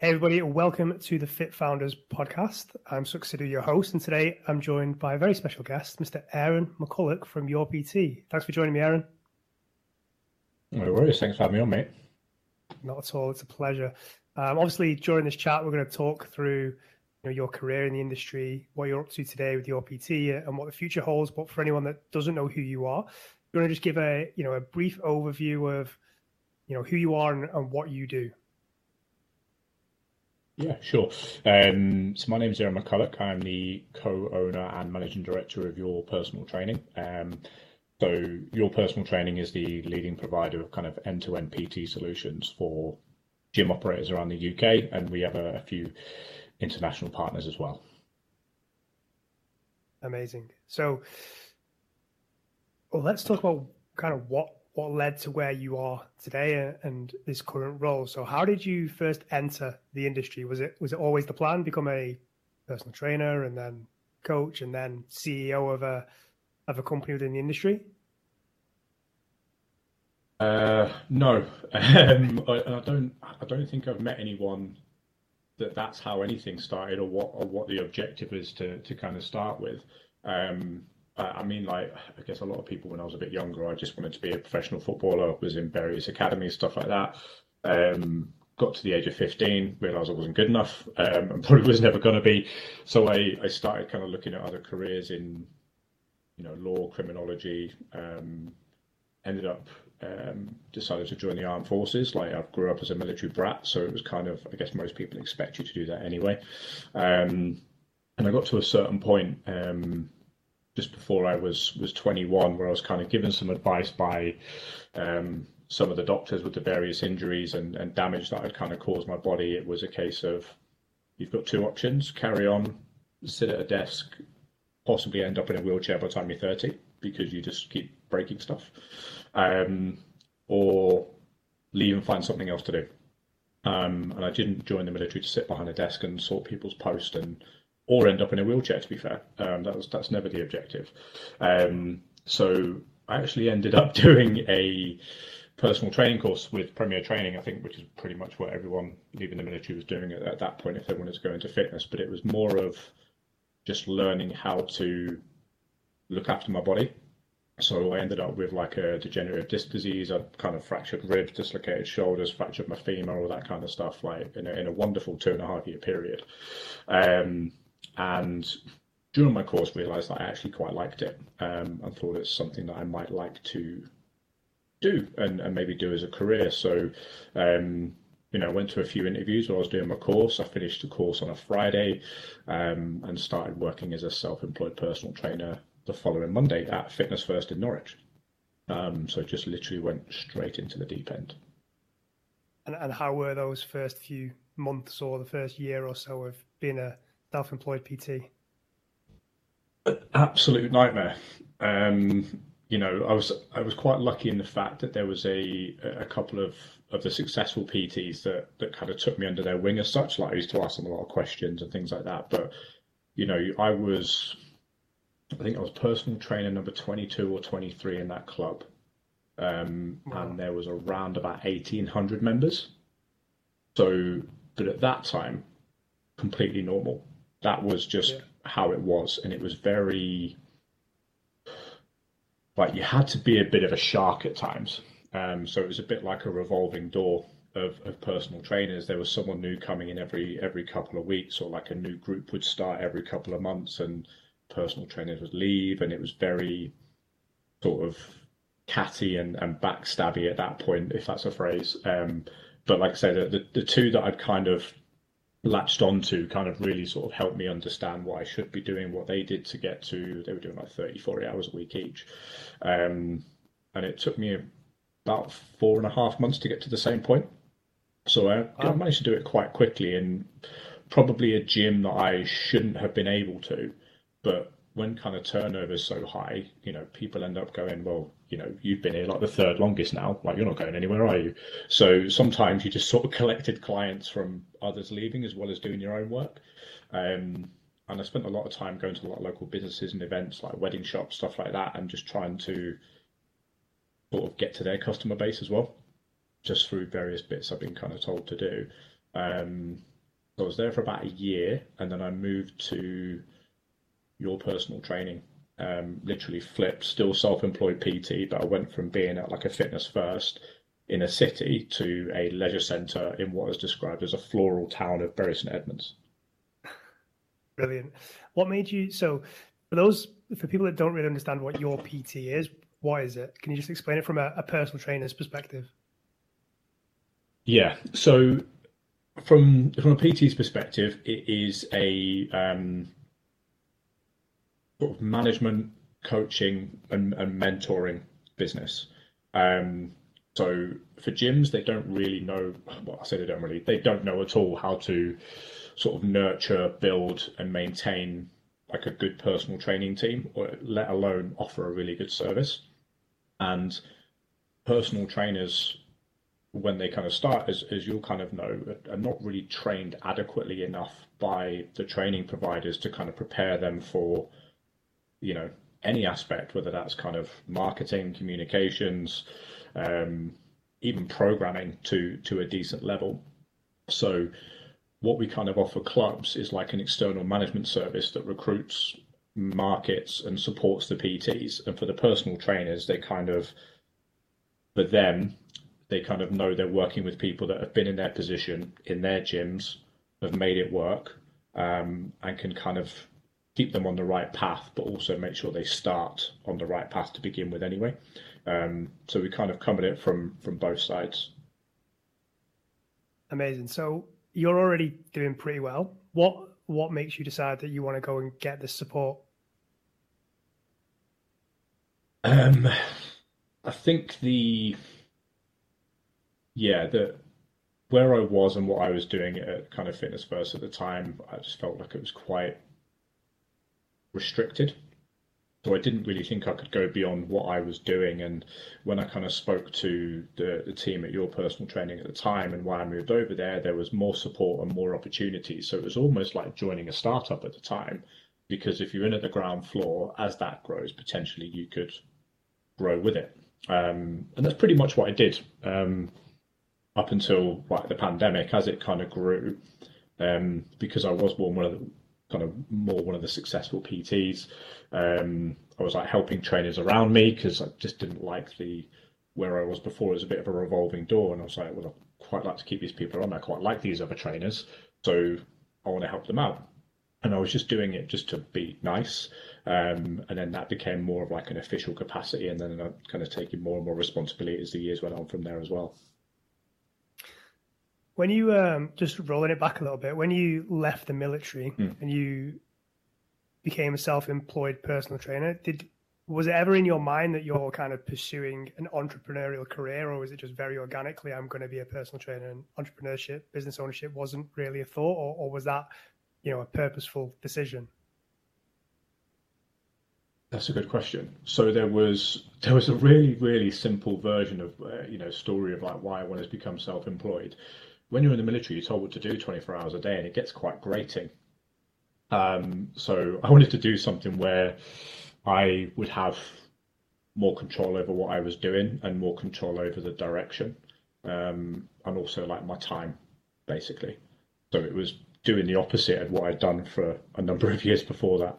Hey everybody, welcome to the Fit Founders podcast. I'm Sukh Sidhu, your host, and today I'm joined by a very special guest, Mr. Aaron McCulloch from Your PT. Thanks for joining me, Aaron. No worries. Thanks for having me on, mate. Not at all. It's a pleasure. Um, obviously, during this chat, we're going to talk through you know, your career in the industry, what you're up to today with your PT, and what the future holds. But for anyone that doesn't know who you are, you want to just give a you know a brief overview of you know who you are and, and what you do. Yeah, sure. Um, so my name is Aaron McCulloch. I'm the co-owner and managing director of Your Personal Training. Um, so Your Personal Training is the leading provider of kind of end-to-end PT solutions for gym operators around the UK, and we have a, a few international partners as well. Amazing. So, well, let's talk about kind of what what led to where you are today and this current role. So, how did you first enter the industry? Was it was it always the plan become a personal trainer and then coach and then CEO of a of a company within the industry? Uh, no, um, I, I, don't. I don't think I've met anyone that that's how anything started, or what or what the objective is to to kind of start with. Um, I mean, like, I guess a lot of people when I was a bit younger, I just wanted to be a professional footballer, was in various academies, stuff like that. Um, got to the age of 15, realised I wasn't good enough um, and probably was never going to be. So I, I started kind of looking at other careers in, you know, law, criminology, um, ended up um, decided to join the armed forces. Like I grew up as a military brat, so it was kind of I guess most people expect you to do that anyway. Um, and I got to a certain point um, just before I was was 21, where I was kind of given some advice by um, some of the doctors with the various injuries and, and damage that had kind of caused my body. It was a case of you've got two options: carry on, sit at a desk, possibly end up in a wheelchair by the time you're 30 because you just keep breaking stuff, um, or leave and find something else to do. Um, and I didn't join the military to sit behind a desk and sort people's post and or end up in a wheelchair. To be fair, um, that was that's never the objective. Um, so I actually ended up doing a personal training course with Premier Training, I think, which is pretty much what everyone leaving the military was doing at, at that point if they wanted to go into fitness. But it was more of just learning how to look after my body. So I ended up with like a degenerative disc disease. I kind of fractured ribs, dislocated shoulders, fractured my femur, all that kind of stuff, like in a, in a wonderful two and a half year period. Um, and during my course realized that I actually quite liked it um, and thought it's something that I might like to do and, and maybe do as a career. So, um, you know, went to a few interviews while I was doing my course. I finished the course on a Friday um, and started working as a self-employed personal trainer the following Monday at Fitness First in Norwich. Um, so just literally went straight into the deep end. And, and how were those first few months or the first year or so of being a self-employed PT? Absolute nightmare. Um, you know, I was I was quite lucky in the fact that there was a a couple of of the successful PTs that that kind of took me under their wing as such. Like I used to ask them a lot of questions and things like that. But you know, I was I think I was personal trainer number twenty two or twenty three in that club, um, wow. and there was around about eighteen hundred members. So, but at that time, completely normal. That was just yeah. how it was, and it was very like you had to be a bit of a shark at times. Um, so it was a bit like a revolving door of, of personal trainers. There was someone new coming in every every couple of weeks, or like a new group would start every couple of months, and personal trainers would leave, and it was very sort of catty and, and backstabby at that point, if that's a phrase. Um, but like I said, the, the, the two that I'd kind of latched onto kind of really sort of helped me understand what I should be doing, what they did to get to. They were doing like 30, 40 hours a week each. Um, and it took me about four and a half months to get to the same point. So I, I managed to do it quite quickly in probably a gym that I shouldn't have been able to. But when kind of turnover is so high, you know, people end up going, well, you know, you've been here like the third longest now, like you're not going anywhere, are you? So sometimes you just sort of collected clients from others leaving as well as doing your own work. Um, and I spent a lot of time going to a lot of local businesses and events like wedding shops, stuff like that, and just trying to sort of get to their customer base as well, just through various bits I've been kind of told to do. Um, I was there for about a year, and then I moved to your personal training. Um, literally flipped, still self-employed PT, but I went from being at like a fitness first in a city to a leisure centre in what is described as a floral town of Bury St Edmunds. Brilliant. What made you so? For those for people that don't really understand what your PT is, what is it? Can you just explain it from a, a personal trainer's perspective? Yeah. So from from a PT's perspective, it is a um, sort of management, coaching, and, and mentoring business. Um, so for gyms, they don't really know. Well, I say they don't really. They don't know at all how to sort of nurture, build, and maintain like a good personal training team, or let alone offer a really good service. And personal trainers when they kind of start, as, as you'll kind of know, are not really trained adequately enough by the training providers to kind of prepare them for, you know, any aspect, whether that's kind of marketing, communications, um, even programming to to a decent level. So, what we kind of offer clubs is like an external management service that recruits, markets, and supports the PTs. And for the personal trainers, they kind of, for them, they kind of know they're working with people that have been in their position in their gyms, have made it work, um, and can kind of keep them on the right path, but also make sure they start on the right path to begin with anyway. Um, so we kind of come at it from from both sides. Amazing. So you're already doing pretty well. What what makes you decide that you want to go and get this support? Um, I think the yeah, the where I was and what I was doing at kind of Fitness First at the time, I just felt like it was quite restricted. So I didn't really think I could go beyond what I was doing. And when I kind of spoke to the, the team at your personal training at the time and why I moved over there, there was more support and more opportunities. So it was almost like joining a startup at the time, because if you're in at the ground floor, as that grows, potentially you could grow with it. Um, and that's pretty much what I did. Um, up until like the pandemic, as it kind of grew, um, because I was one of the kind of more one of the successful PTs. Um, I was like helping trainers around me because I just didn't like the where I was before. It was a bit of a revolving door, and I was like, well, I quite like to keep these people on. I quite like these other trainers, so I want to help them out. And I was just doing it just to be nice, um, and then that became more of like an official capacity, and then I kind of taking more and more responsibility as the years went on from there as well. When you um, just rolling it back a little bit, when you left the military mm. and you became a self-employed personal trainer, did was it ever in your mind that you're kind of pursuing an entrepreneurial career, or was it just very organically, I'm going to be a personal trainer and entrepreneurship, business ownership wasn't really a thought, or, or was that, you know, a purposeful decision? That's a good question. So there was there was a really really simple version of uh, you know story of like why I wanted to become self-employed when you're in the military, you're told what to do 24 hours a day, and it gets quite grating. Um, so I wanted to do something where I would have more control over what I was doing and more control over the direction, um, and also like my time, basically. So it was doing the opposite of what I'd done for a number of years before that.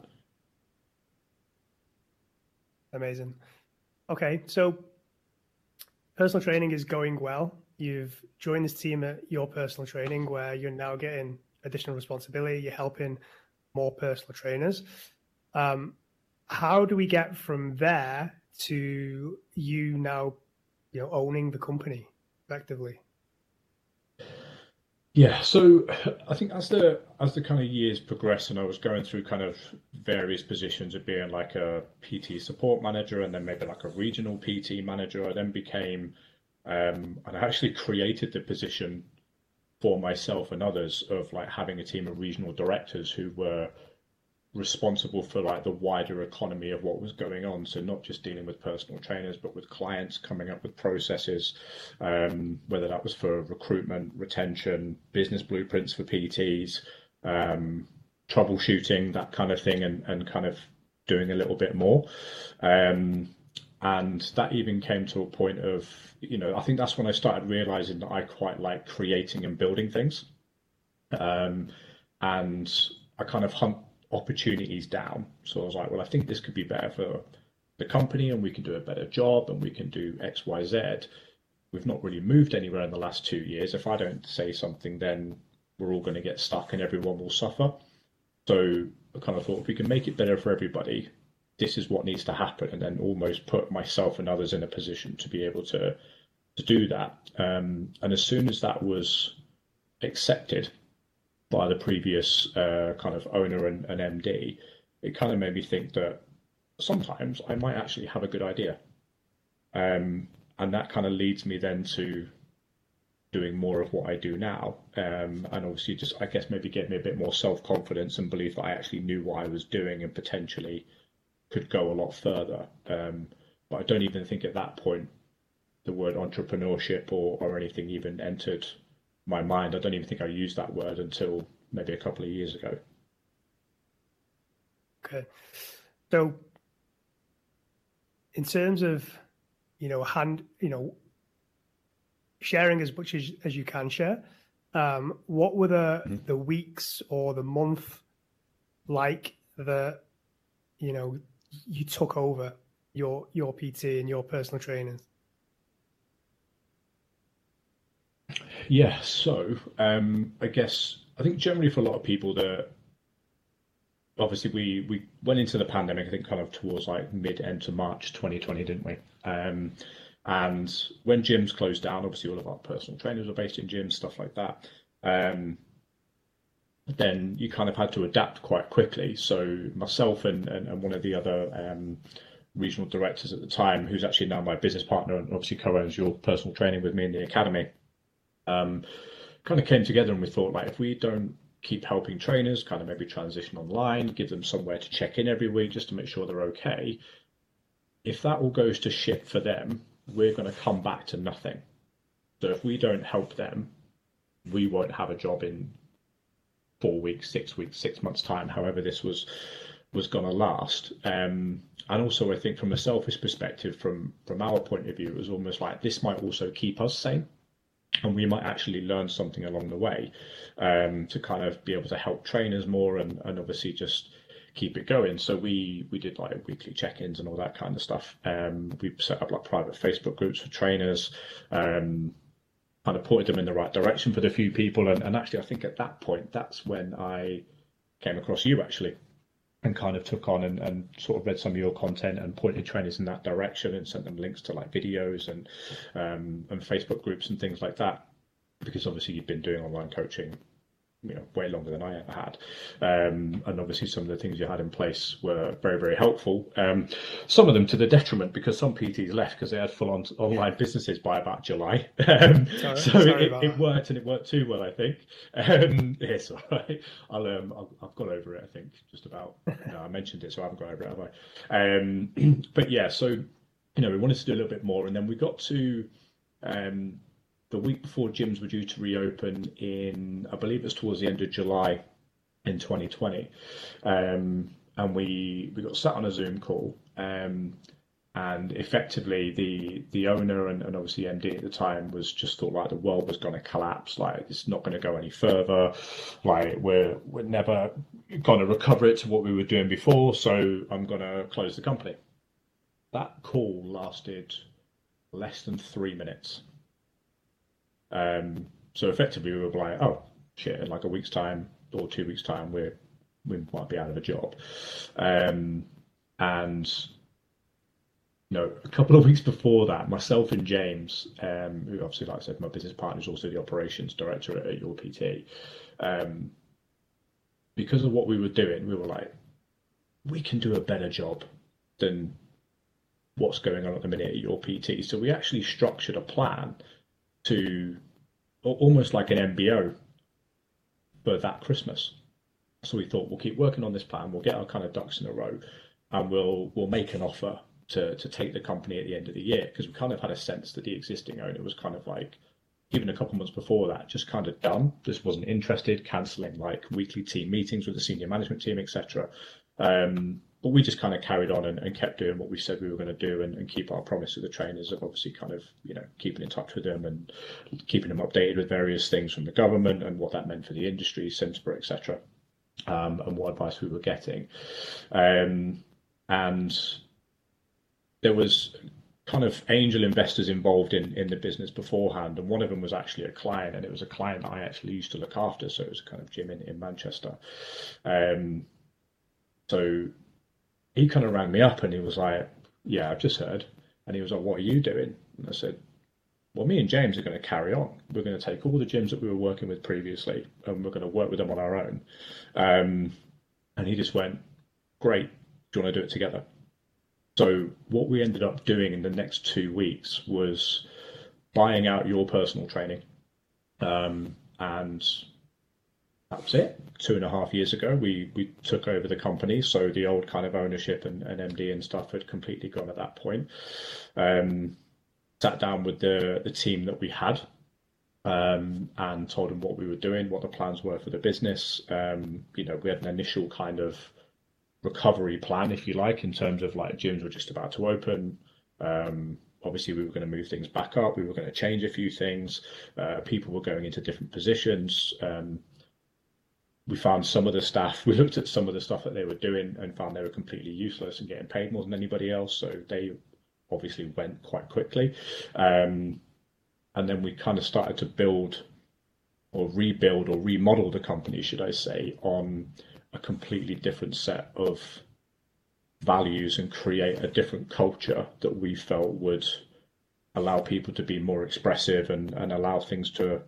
Amazing. Okay, so personal training is going well you've joined this team at your personal training where you're now getting additional responsibility you're helping more personal trainers. Um, how do we get from there to you now you know owning the company effectively? Yeah so i think as the as the kind of years progressed and i was going through kind of various positions of being like a pt support manager and then maybe like a regional pt manager i then became um, and I actually created the position for myself and others of like having a team of regional directors who were responsible for like the wider economy of what was going on. So not just dealing with personal trainers, but with clients coming up with processes, um, whether that was for recruitment, retention, business blueprints for PTs, um, troubleshooting, that kind of thing, and, and kind of doing a little bit more. Um, and that even came to a point of you know i think that's when i started realizing that i quite like creating and building things Um, and I kind of hunt opportunities down. So I was like, well, I think this could be better for the company and we can do a better job and we can do X, Y, Z. We've not really moved anywhere in the last two years. If I don't say something, then we're all going to get stuck and everyone will suffer. So I kind of thought if we can make it better for everybody, this is what needs to happen, and then almost put myself and others in a position to be able to to do that. Um, and as soon as that was accepted by the previous uh, kind of owner and, and MD, it kind of made me think that sometimes I might actually have a good idea. Um, and that kind of leads me then to doing more of what I do now. Um, and obviously, just I guess maybe gave me a bit more self confidence and belief that I actually knew what I was doing and potentially could go a lot further. Um, but I don't even think at that point the word entrepreneurship or, or anything even entered my mind. I don't even think I used that word until maybe a couple of years ago. Okay. So, in terms of, you know, hand, you know, sharing as much as, as you can share, um, what were the mm-hmm. the weeks or the month like that, you know, you took over your your PT and your personal training? Yeah, so um, I guess I think generally for a lot of people that obviously we we went into the pandemic I think kind of towards like mid end to March 2020, didn't we? Um, and when gyms closed down, obviously all of our personal trainers were based in gyms, stuff like that. Um, then you kind of had to adapt quite quickly. So myself and, and, and one of the other um, regional directors at the time, who's actually now my business partner and obviously co-owns your personal training with me in the academy, um, kind of came together and we thought like if we don't keep helping trainers kind of maybe transition online, give them somewhere to check in every week just to make sure they're okay. If that all goes to shit for them, we're going to come back to nothing. So if we don't help them, we won't have a job in four weeks, six weeks, six months time, however this was was going to last. Um, and also, I think from a selfish perspective, from from our point of view, it was almost like this might also keep us sane, and we might actually learn something along the way um, to kind of be able to help trainers more, and and obviously just keep it going. So we we did like weekly check-ins and all that kind of stuff. Um, we set up like private Facebook groups for trainers. Um, kind of pointed them in the right direction for the few people. And, and actually, I think at that point, that's when I came across you actually and kind of took on and, and sort of read some of your content and pointed trainers in that direction and sent them links to like videos and um, and Facebook groups and things like that because obviously you've been doing online coaching you know way longer than I ever had. Um, and obviously, some of the things you had in place were very very helpful. Um, some of them to the detriment because some PTs left because they had full on online businesses by about July. Um, sorry, so sorry it, it, worked and it worked too well, I think. Um, it's all right. I'll, um, I'll I've got over it. I think just about. No, I mentioned it, so I haven't got over it, have I? Um, but yeah, so you know, we wanted to do a little bit more, and then we got to. The week before gyms were due to reopen in, I believe it's towards the end of July in 2020. Um, and we, we got sat on a Zoom call. Um, and effectively, the the owner and, and obviously MD at the time was just thought like the world was going to collapse, like it's not going to go any further, like we're we're never going to recover it to what we were doing before, so I'm going to close the company. That call lasted less than three minutes. Um, so effectively, we were like, oh shit, in like a week's time or two weeks' time, we're we might be out of a job. Um, and you know, a couple of weeks before that, myself and James, um, who obviously, like I said, my business partner is also the operations director at, at Your PT. Um, because of what we were doing, we were like, we can do a better job than what's going on at the minute at Your PT. So we actually structured a plan to almost like an MBO for that Christmas. So we thought we'll keep working on this plan. We'll get our kind of ducks in a row, and we'll we'll make an offer to to take the company at the end of the year because we kind of had a sense that the existing owner was kind of like even a couple months before that just kind of done just wasn't interested cancelling like weekly team meetings with the senior management team etc um, but we just kind of carried on and, and, kept doing what we said we were going to do and, and, keep our promise to the trainers of obviously kind of you know keeping in touch with them and keeping them updated with various things from the government and what that meant for the industry, CIMSPA, etc. Um, and what advice we were getting. Um, and there was kind of angel investors involved in in the business beforehand, and one of them was actually a client, and it was a client I actually used to look after. So it was a kind of gym in in Manchester. Um, so he kind of rang me up and he was like, "Yeah, I've just heard," and he was like, "What are you doing?" And I said, "Well, me and James are going to carry on. We're going to take all the gyms that we were working with previously, and we're going to work with them on our own." Um, and he just went, "Great. Do you want to do it together?" So what we ended up doing in the next two weeks was buying out your personal training, um, and that was it. Two and a half years ago, we we took over the company, so the old kind of ownership and, and MD and stuff had completely gone at that point. Um, sat down with the the team that we had um, and told them what we were doing, what the plans were for the business. Um, you know, we had an initial kind of recovery plan, if you like, in terms of like gyms were just about to open. Um, obviously, we were going to move things back up. We were going to change a few things. Uh, people were going into different positions. Um, we found some of the staff. We looked at some of the stuff that they were doing and found they were completely useless and getting paid more than anybody else. So they obviously went quite quickly. Um, and then we kind of started to build or rebuild or remodel the company, should I say, on a completely different set of values and create a different culture that we felt would allow people to be more expressive and, and allow things to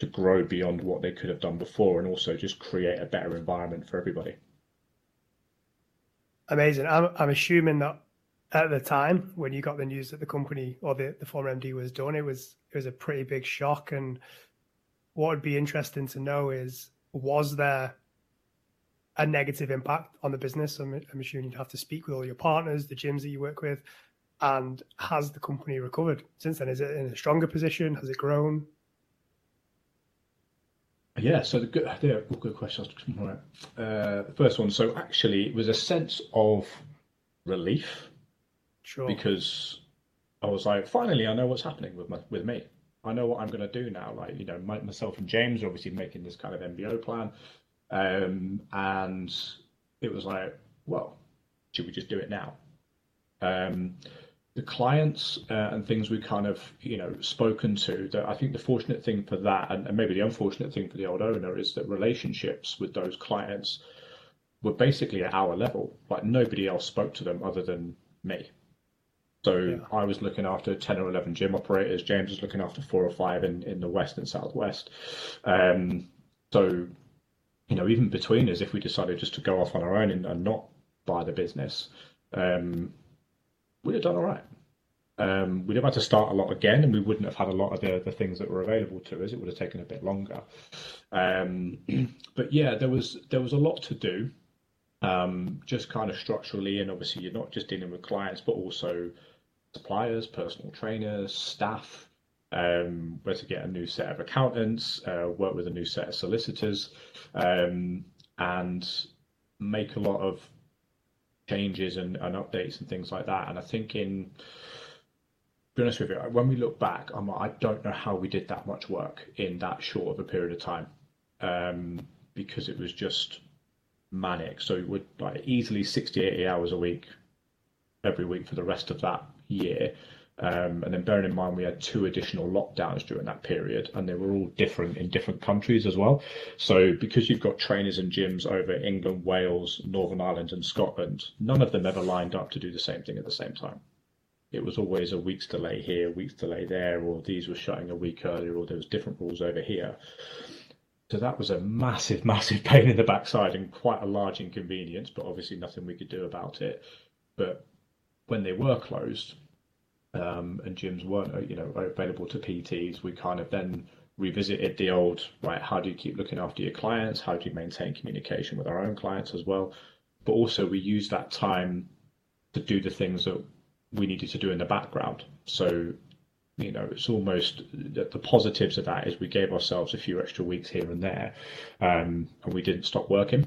to grow beyond what they could have done before and also just create a better environment for everybody. Amazing. I'm, I'm assuming that at the time when you got the news that the company or the, the former MD was done, it was it was a pretty big shock. And what would be interesting to know is was there a negative impact on the business. I'm, I'm assuming you'd have to speak with all your partners, the gyms that you work with, and has the company recovered since then? Is it in a stronger position? Has it grown? Yeah, so the good, yeah, good question. Right. Uh, first one. So actually, it was a sense of relief, sure, because I was like, finally, I know what's happening with my with me. I know what I'm going to do now. Like, you know, my, myself and James are obviously making this kind of MBO plan. Um, and it was like, well, should we just do it now? Um, the clients uh, and things we kind of you know spoken to that i think the fortunate thing for that and, and, maybe the unfortunate thing for the old owner is that relationships with those clients were basically at our level. Like nobody else spoke to them other than me. So yeah. i was looking after 10 or 11 gym operators. James was looking after four or five in, in the west and southwest. Um, so you know, even between us, if we decided just to go off on our own and, and not buy the business, um, we'd have done all right. Um, we'd have had to start a lot again, and we wouldn't have had a lot of the, the things that were available to us. It would have taken a bit longer. Um, but yeah, there was there was a lot to do, um, just kind of structurally, and obviously you're not just dealing with clients, but also suppliers, personal trainers, staff, um, where to get a new set of accountants, uh, work with a new set of solicitors, um, and make a lot of changes and, and, updates and things like that. And I think in be honest with you, when we look back, I'm I don't know how we did that much work in that short of a period of time, um, because it was just manic. So it would like easily 60, 80 hours a week every week for the rest of that year. Um, and then bearing in mind we had two additional lockdowns during that period, and they were all different in different countries as well. So because you've got trainers and gyms over England, Wales, Northern Ireland, and Scotland, none of them ever lined up to do the same thing at the same time. It was always a week's delay here, week's delay there, or these were shutting a week earlier, or there was different rules over here. So that was a massive, massive pain in the backside and quite a large inconvenience, but obviously nothing we could do about it. But when they were closed, um, and gyms weren't uh, you know available to PTs, we kind of then revisited the old right. How do you keep looking after your clients? How do you maintain communication with our own clients as well? But also we used that time to do the things that we needed to do in the background. So you know, it's almost the, the positives of that is we gave ourselves a few extra weeks here and there, um, and we didn't stop working.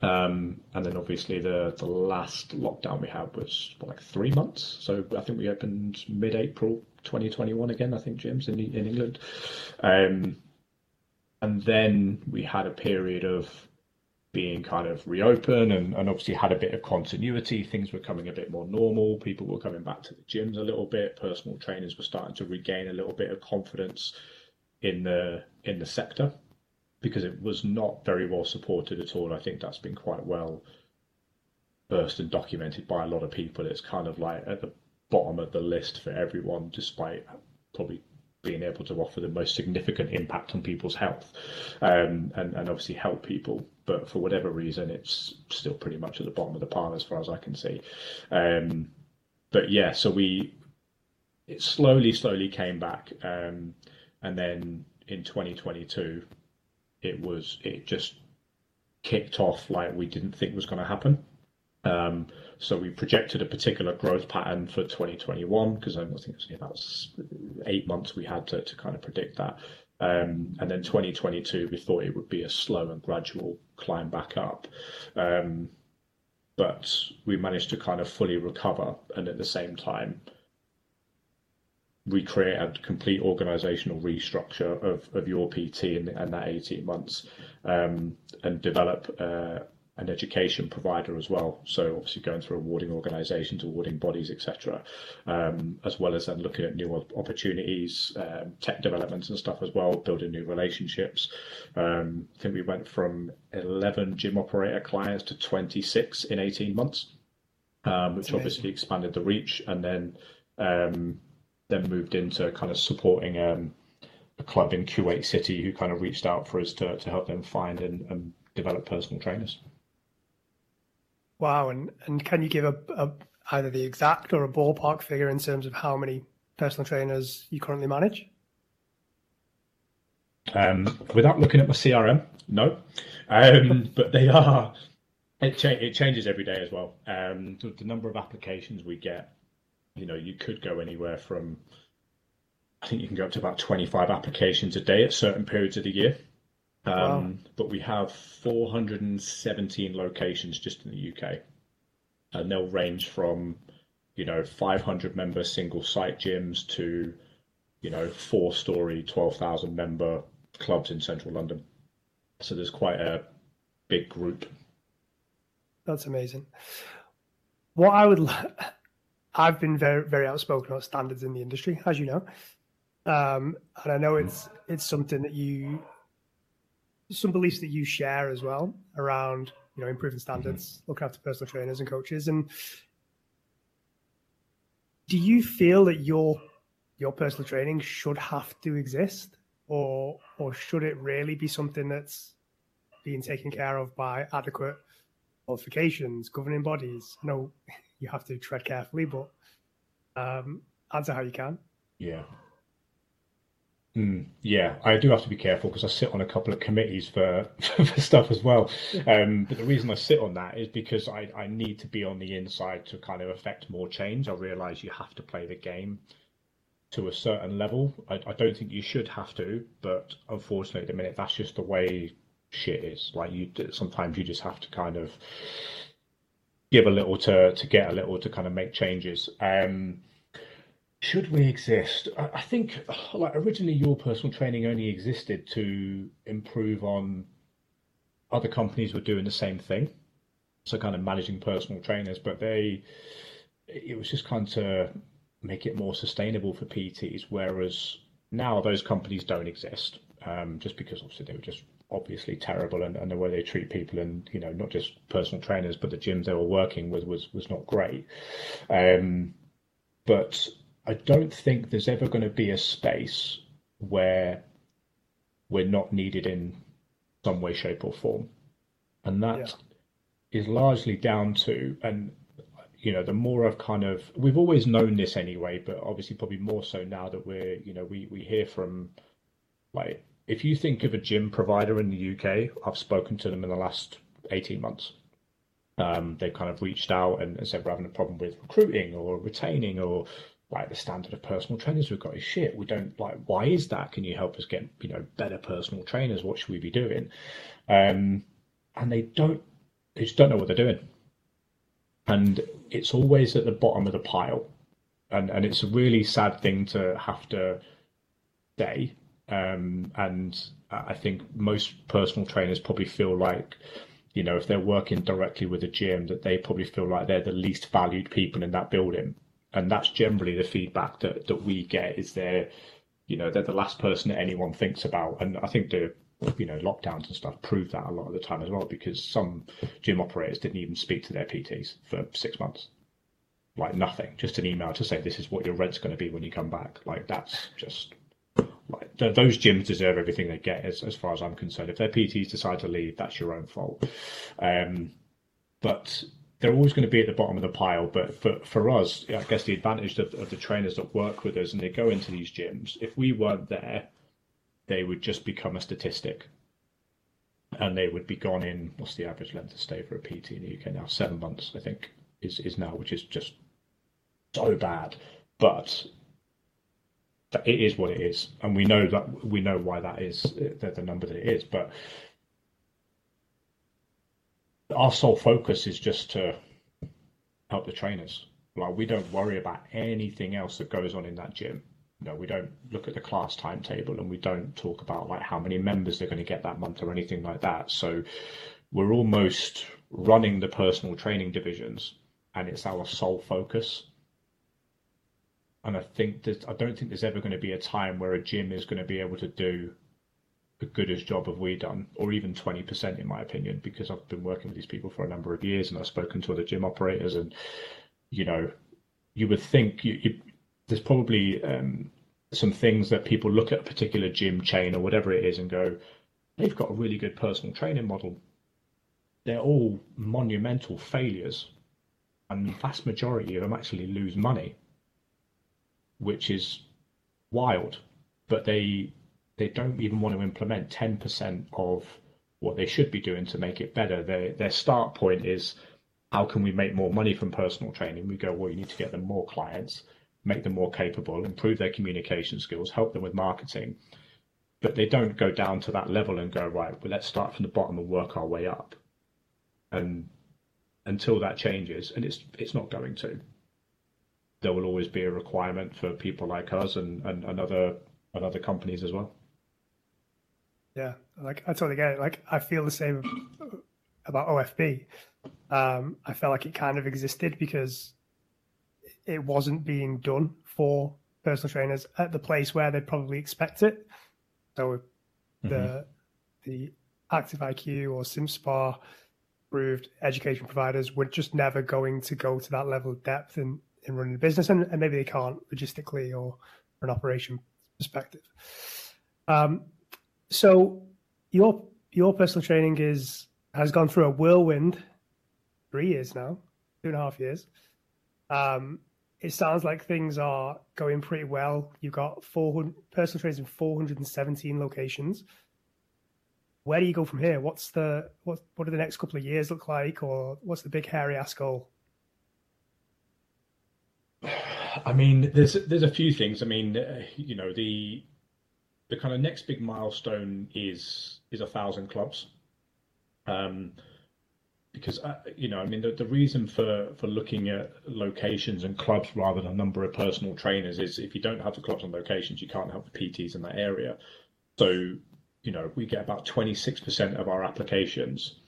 Um, and then obviously the the last lockdown we had was what, like three months. So I think we opened mid-April 2021 again. I think gyms in in England, um, and then we had a period of being kind of reopened and, and obviously had a bit of continuity. Things were coming a bit more normal. People were coming back to the gyms a little bit. Personal trainers were starting to regain a little bit of confidence in the in the sector because it was not very well supported at all. I think that's been quite well burst and documented by a lot of people. It's kind of like at the bottom of the list for everyone, despite probably being able to offer the most significant impact on people's health um, and, and obviously help people. But for whatever reason, it's still pretty much at the bottom of the pile as far as I can see. Um, but yeah, so we it slowly, slowly came back, um, and then in 2022, it was it just kicked off like we didn't think was going to happen. Um, so we projected a particular growth pattern for 2021 because I think it was about eight months we had to, to kind of predict that. Um, and then 2022, we thought it would be a slow and gradual climb back up. Um, but we managed to kind of fully recover and at the same time recreate a complete organizational restructure of, of your PT in, in that 18 months um, and develop uh, an education provider as well. So obviously going through awarding organisations, awarding bodies, etc., um, as well as then looking at new opportunities, um, tech developments and stuff as well, building new relationships. Um, I think we went from 11 gym operator clients to 26 in 18 months, um, which obviously expanded the reach, and then um, then moved into kind of supporting um, a club in Kuwait City who kind of reached out for us to, to help them find and, and develop personal trainers. Wow, and and can you give a, a, either the exact or a ballpark figure in terms of how many personal trainers you currently manage? Um, without looking at my CRM, no, um, but they are. It, cha- it changes every day as well. Um, the, the number of applications we get, you know, you could go anywhere from. I think you can go up to about 25 applications a day at certain periods of the year. Um, wow. But we have 417 locations just in the UK, and they'll range from, you know, 500 member single site gyms to, you know, four story, 12,000 member clubs in central London. So there's quite a big group. That's amazing. What I would, I've been very very outspoken about standards in the industry, as you know, um, and I know it's it's something that you some beliefs that you share as well around you know improving standards, mm-hmm. looking after personal trainers and coaches. And do you feel that your your personal training should have to exist, or or should it really be something that's being taken care of by adequate qualifications, governing bodies? I know you have to tread carefully, but um, answer how you can. Yeah. Mm, yeah, I do have to be careful because I sit on a couple of committees for, for stuff as well. Um, but the reason I sit on that is because I, I need to be on the inside to kind of affect more change. I realise you have to play the game to a certain level. I, I don't think you should have to, but unfortunately, at the minute, that's just the way shit is. Like you, sometimes you just have to kind of give a little to to get a little to kind of make changes. Um, should we exist? I think, like originally, your personal training only existed to improve on other companies were doing the same thing, so kind of managing personal trainers, but they it was just kind of make it more sustainable for PTs. Whereas now those companies don't exist, um, just because obviously they were just obviously terrible and, and the way they treat people and you know not just personal trainers but the gyms they were working with was was not great um, but I don't think there's ever going to be a space where we're not needed in some way, shape, or form. And that yeah. is largely down to, and you know, the more I've kind of, we've always known this anyway, but obviously probably more so now that we're, you know, we, we hear from, like, if you think of a gym provider in the UK, I've spoken to them in the last 18 months. Um, they've kind of reached out and, and said we're having a problem with recruiting or retaining or like the standard of personal trainers we've got is shit. We don't like why is that? Can you help us get, you know, better personal trainers? What should we be doing? Um, and they don't they just don't know what they're doing. And it's always at the bottom of the pile. And, and it's a really sad thing to have to say. Um, and I think most personal trainers probably feel like, you know, if they're working directly with a gym, that they probably feel like they're the least valued people in that building. And that's generally the feedback that, that we get is they're, you know, they're the last person that anyone thinks about. And I think the you know lockdowns and stuff prove that a lot of the time as well because some gym operators didn't even speak to their PTs for six months, like nothing, just an email to say this is what your rent's going to be when you come back. Like that's just like th- those gyms deserve everything they get as, as far as I'm concerned. If their PTs decide to leave, that's your own fault. Um, but they're always going to be at the bottom of the pile. But for, for us, I guess the advantage of, of the trainers that work with us and they go into these gyms, if we weren't there, they would just become a statistic. And they would be gone in, what's the average length of stay for a PT in the UK now? Seven months, I think, is, is now, which is just so bad. But it is what it is. And we know that we know why that is the, the number that it is. But our sole focus is just to help the trainers. Like we don't worry about anything else that goes on in that gym No, we don't look at the class timetable and we don't talk about like how many members they're going to get that month or anything like that. So we're almost running the personal training divisions and it's our sole focus. And I think that I don't think there's ever going to be a time where a gym is going to be able to do a good as job of we done, or even 20% in my opinion, because I've been working with these people for a number of years and I've spoken to other gym operators and, you know, you would think you, you there's probably um, some things that people look at a particular gym chain or whatever it is and go, they've got a really good personal training model. They're all monumental failures, and the vast majority of them actually lose money, which is wild. But they they don't even want to implement ten percent of what they should be doing to make it better. Their their start point is how can we make more money from personal training? We go, well, you need to get them more clients make them more capable, improve their communication skills, help them with marketing. But they don't go down to that level and go, right, well, let's start from the bottom and work our way up. And until that changes, and it's it's not going to, there will always be a requirement for people like us and, and, and other and other companies as well. Yeah, like I totally get it. Like I feel the same about OFB. Um, I felt like it kind of existed because it wasn't being done for personal trainers at the place where they'd probably expect it. So mm-hmm. the the Active IQ or CIMSPA approved education providers were just never going to go to that level of depth in, in running a business, and, and maybe they can't logistically or from an operation perspective. Um, so your your personal training is has gone through a whirlwind, three years now, two and a half years. Um, it sounds like things are going pretty well. You've got 400 personal trainers in 417 locations. Where do you go from here? What's the what? What do the next couple of years look like, or what's the big hairy ass goal? I mean, there's there's a few things. I mean, uh, you know, the the kind of next big milestone is is a thousand clubs. Um, because uh, you know, I mean, the, the reason for for looking at locations and clubs rather than a number of personal trainers is if you don't have the clubs and locations, you can't help the PTs in that area. So, you know, we get about 26% of our applications.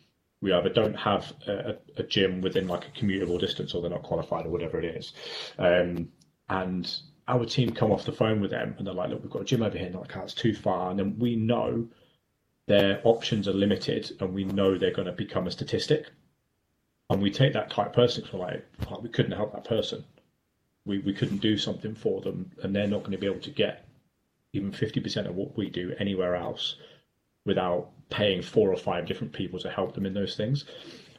We either don't have a, a gym within like a commutable distance, or they're not qualified, or whatever it is. Um, and our team come off the phone with them, and they're like, "Look, we've got a gym over here." And like, oh, "It's too far." And then we know their options are limited and we know they're going to become a statistic. And we take that type person for like, oh, we couldn't help that person. We, we couldn't do something for them and they're not going to be able to get even 50% of what we do anywhere else without paying four or five different people to help them in those things.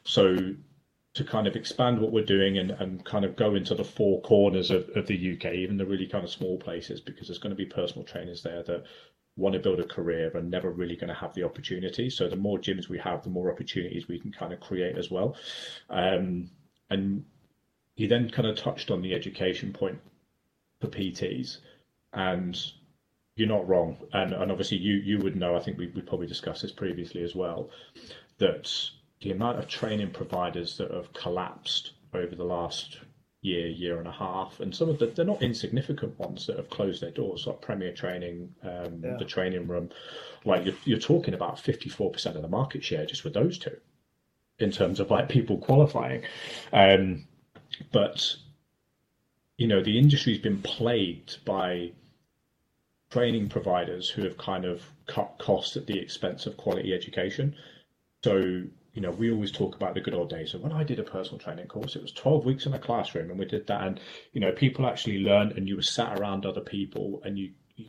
So to kind of expand what we're doing and, and kind of go into the four corners of, of the UK, even the really kind of small places, because there's going to be personal trainers there that want to build a career and never really going to have the opportunity. So the more gyms we have, the more opportunities we can kind of create as well. Um, and you then kind of touched on the education point for PTs, and you're not wrong. And and obviously you you would know. I think we we probably discussed this previously as well. That the amount of training providers that have collapsed over the last year, year and a half, and some of the they're not insignificant ones that have closed their doors, like Premier Training, um, yeah. the Training Room. Like you're, you're talking about 54% of the market share just with those two, in terms of like people qualifying. Um, but you know, the industry's been plagued by training providers who have kind of cut costs at the expense of quality education. So you know, we always talk about the good old days. So when I did a personal training course, it was 12 weeks in a classroom and we did that. And, you know, people actually learned and you were sat around other people and you, you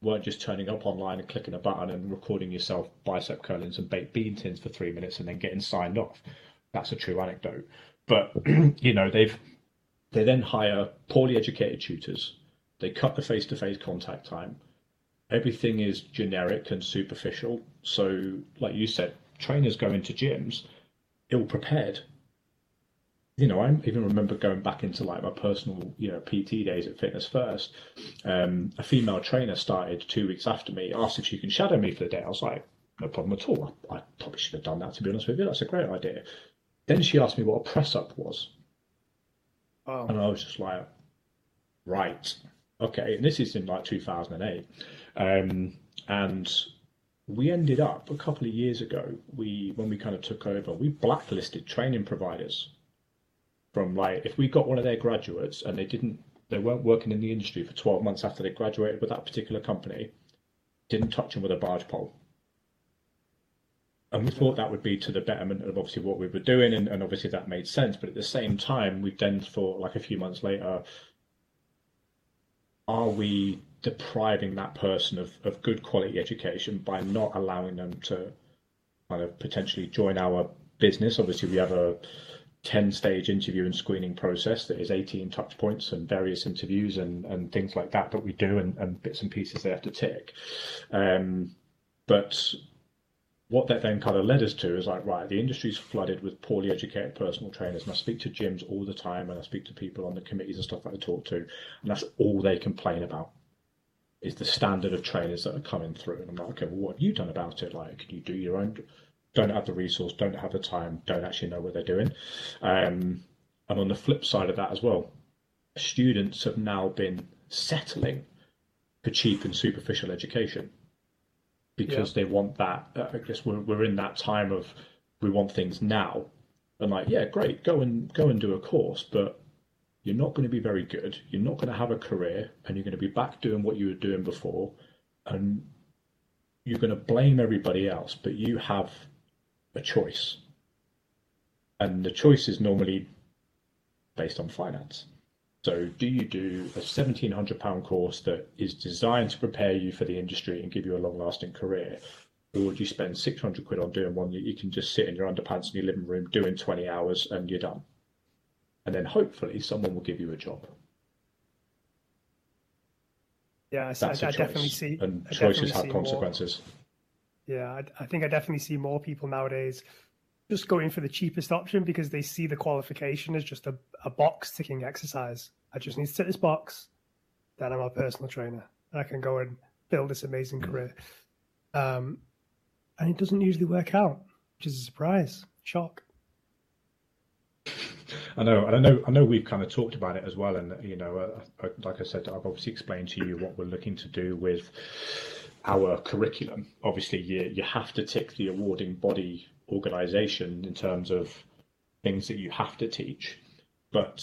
weren't just turning up online and clicking a button and recording yourself bicep curling some baked bean tins for three minutes and then getting signed off. That's a true anecdote. But, you know, they've, they then hire poorly educated tutors. They cut the face to face contact time. Everything is generic and superficial. So, like you said, trainers go into gyms ill prepared. You know, I even remember going back into like my personal, you know, PT days at Fitness First. Um, a female trainer started two weeks after me, asked if she can shadow me for the day. I was like, no problem at all. I, I probably should have done that to be honest with you. That's a great idea. Then she asked me what a press up was. Oh. And I was just like, right, okay. And this is in like 2008. Um, and we ended up a couple of years ago we when we kind of took over we blacklisted training providers from like if we got one of their graduates and they didn't they weren't working in the industry for 12 months after they graduated with that particular company didn't touch them with a barge pole. And we thought that would be to the betterment of obviously what we were doing and, and obviously that made sense. But at the same time we then thought like a few months later are we depriving that person of, of good quality education by not allowing them to kind of potentially join our business. Obviously, we have a 10 stage interview and screening process that is 18 touch points and various interviews and, and things like that that we do and, and bits and pieces they have to tick. Um, but what that then kind of led us to is like, right, the industry's flooded with poorly educated personal trainers. And I speak to gyms all the time and I speak to people on the committees and stuff that I talk to, and that's all they complain about is the standard of trainers that are coming through. And I'm like, okay, well, what have you done about it? Like, can you do your own? Don't have the resource, don't have the time, don't actually know what they're doing. Um, and on the flip side of that as well, students have now been settling for cheap and superficial education because yeah. they want that. Uh, I guess we're, we're in that time of we want things now. And like, yeah, great, go and go and do a course, but you're not going to be very good. You're not going to have a career, and you're going to be back doing what you were doing before, and you're going to blame everybody else. But you have a choice, and the choice is normally based on finance. So, do you do a seventeen hundred pound course that is designed to prepare you for the industry and give you a long lasting career, or would you spend six hundred quid on doing one that you can just sit in your underpants in your living room doing twenty hours and you're done? And then hopefully someone will give you a job. Yeah, I, I, I definitely see. And choices have consequences. More, yeah, I, I think I definitely see more people nowadays just going for the cheapest option because they see the qualification as just a, a box ticking exercise. I just need to tick this box, then I'm a personal trainer. And I can go and build this amazing mm. career. Um, and it doesn't usually work out, which is a surprise, shock. I know, and I know, I know we've kind of talked about it as well, and you know, uh, like I said, I've obviously explained to you what we're looking to do with our curriculum. Obviously, you you have to tick the awarding body organisation in terms of things that you have to teach, but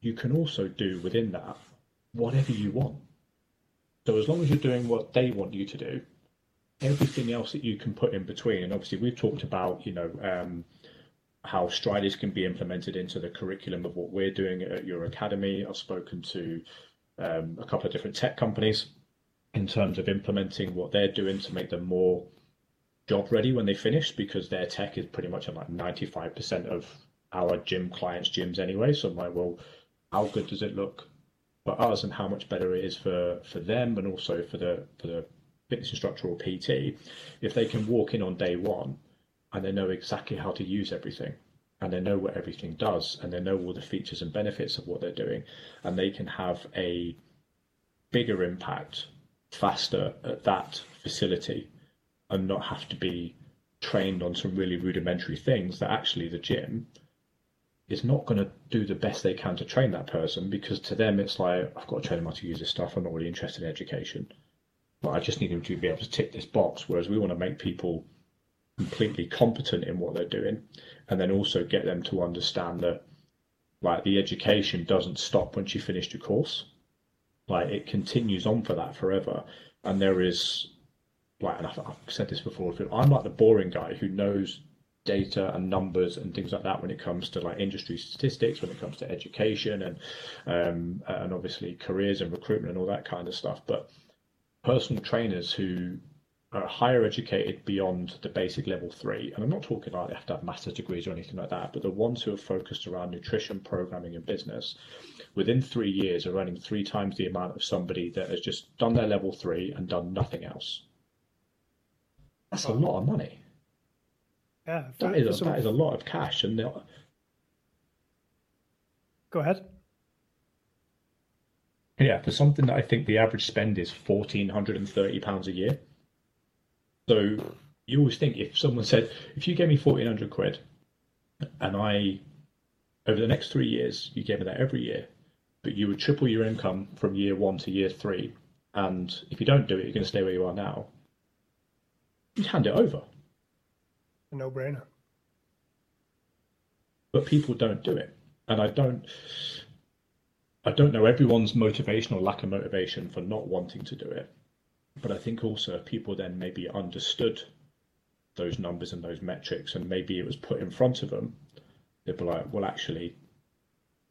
you can also do within that whatever you want. So as long as you're doing what they want you to do, everything else that you can put in between, and obviously we've talked about, you know. Um, how Striders can be implemented into the curriculum of what we're doing at your academy. I've spoken to um, a couple of different tech companies in terms of implementing what they're doing to make them more job ready when they finish because their tech is pretty much on like 95% of our gym clients' gyms anyway. So I'm like, well, how good does it look for us and how much better it is for, for them and also for the for the fitness instructor or PT if they can walk in on day one and they know exactly how to use everything and they know what everything does and they know all the features and benefits of what they're doing and they can have a bigger impact faster at that facility and not have to be trained on some really rudimentary things that actually the gym is not going to do the best they can to train that person because to them it's like I've got to train them how to use this stuff. I'm not really interested in education, but I just need them to be able to tick this box. Whereas we want to make people completely competent in what they're doing, and then also get them to understand that like the education doesn't stop once you finish your course. Like it continues on for that forever, and there is like, and I've, I've said this before. I'm like the boring guy who knows data and numbers and things like that when it comes to like industry statistics, when it comes to education and um, and obviously careers and recruitment and all that kind of stuff. But personal trainers who are higher educated beyond the basic level three, and I'm not talking like they have to have master's degrees or anything like that, but the ones who are focused around nutrition, programming, and business, within three years are earning three times the amount of somebody that has just done their level three and done nothing else. That's a lot of money. Yeah, for, that is a, that is a lot of cash, and go ahead. Yeah, for something that I think the average spend is fourteen hundred and thirty pounds a year. So you always think if someone said, if you gave me fourteen hundred quid, and I, over the next three years, you gave me that every year, but you would triple your income from year one to year three, and if you don't do it, you're going to stay where you are now. You'd hand it over a no-brainer. But people don't do it, and I don't. I don't know everyone's motivation or lack of motivation for not wanting to do it, but I think also if people then maybe understood those numbers and those metrics, and maybe it was put in front of them, they'd be like, well, actually,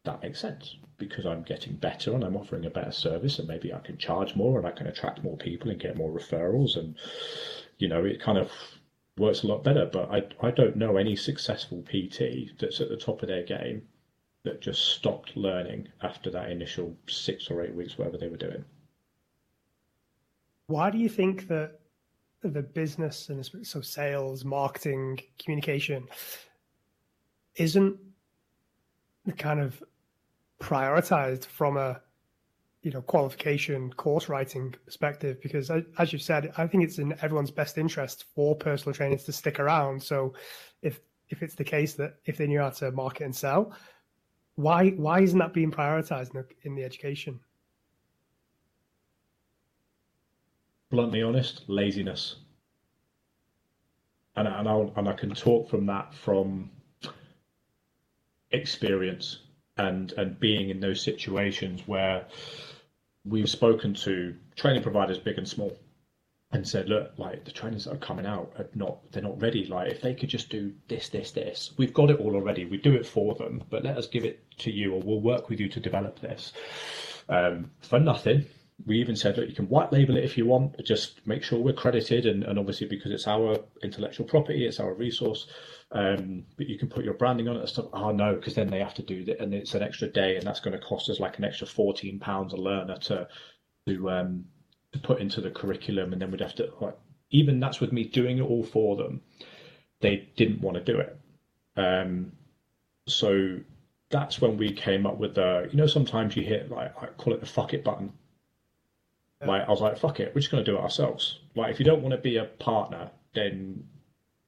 that makes sense because I'm getting better and I'm offering a better service, and maybe I can charge more and I can attract more people and get more referrals, and you know, it kind of works a lot better. But I, I don't know any successful PT that's at the top of their game that just stopped learning after that initial six or eight weeks, whatever they were doing. Why do you think that the business and so sales, marketing, communication isn't kind of prioritized from a you know qualification course writing perspective? Because as you've said i think it's in everyone's best interest for personal trainers to stick around. So if if it's the case that if they knew how to market and sell why why isn't that being prioritized in the, in the education bluntly honest laziness and, and, I'll, and i can talk from that from experience and and being in those situations where we've spoken to training providers, big and small, and said, look, like the trainers that are coming out are not, they're not ready. Like if they could just do this, this, this, we've got it all already. We do it for them, but let us give it to you, or we'll work with you to develop this um, for nothing. We even said, look, you can white label it if you want, but just make sure we're credited, and, and obviously because it's our intellectual property, it's our resource. Um, but you can put your branding on it and stuff. Oh no, because then they have to do that, and it's an extra day, and that's going to cost us like an extra fourteen pounds a learner to to um, to put into the curriculum, and then we'd have to like even that's with me doing it all for them. They didn't want to do it, um, so that's when we came up with the you know sometimes you hit like I call it the fuck it button. Like I was like fuck it, we're just to do it ourselves. Like if you don't want to be a partner, then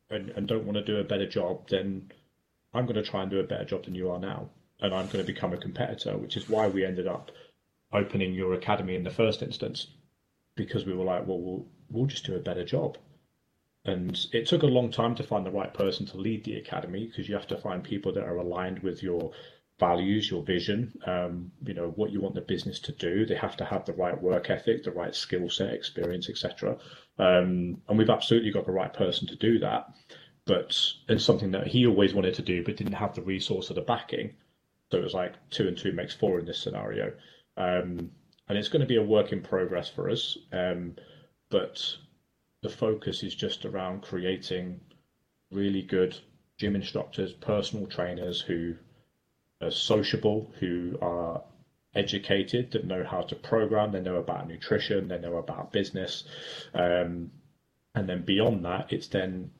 and, and don't want to do a better job, then I'm to try and do a better job than you are now. And I'm to become a competitor, which is why we ended up opening your academy in the first instance, because we were like, well, we'll, we'll just do a better job. And it took a long time to find the right person to lead the academy because you have to find people that are aligned with your values, your vision, um, you know, what you want the business to do. They have to have the right work ethic, the right skill set, experience, etc. Um, and we've absolutely got the right person to do that. But it's something that he always wanted to do, but didn't have the resource or the backing. So it was like two and two makes four in this scenario. Um, and it's going to be a work in progress for us. Um, but the focus is just around creating really good gym instructors, personal trainers who are sociable, who are educated, that know how to program, they know about nutrition, they know about business. Um, and then beyond that, it's then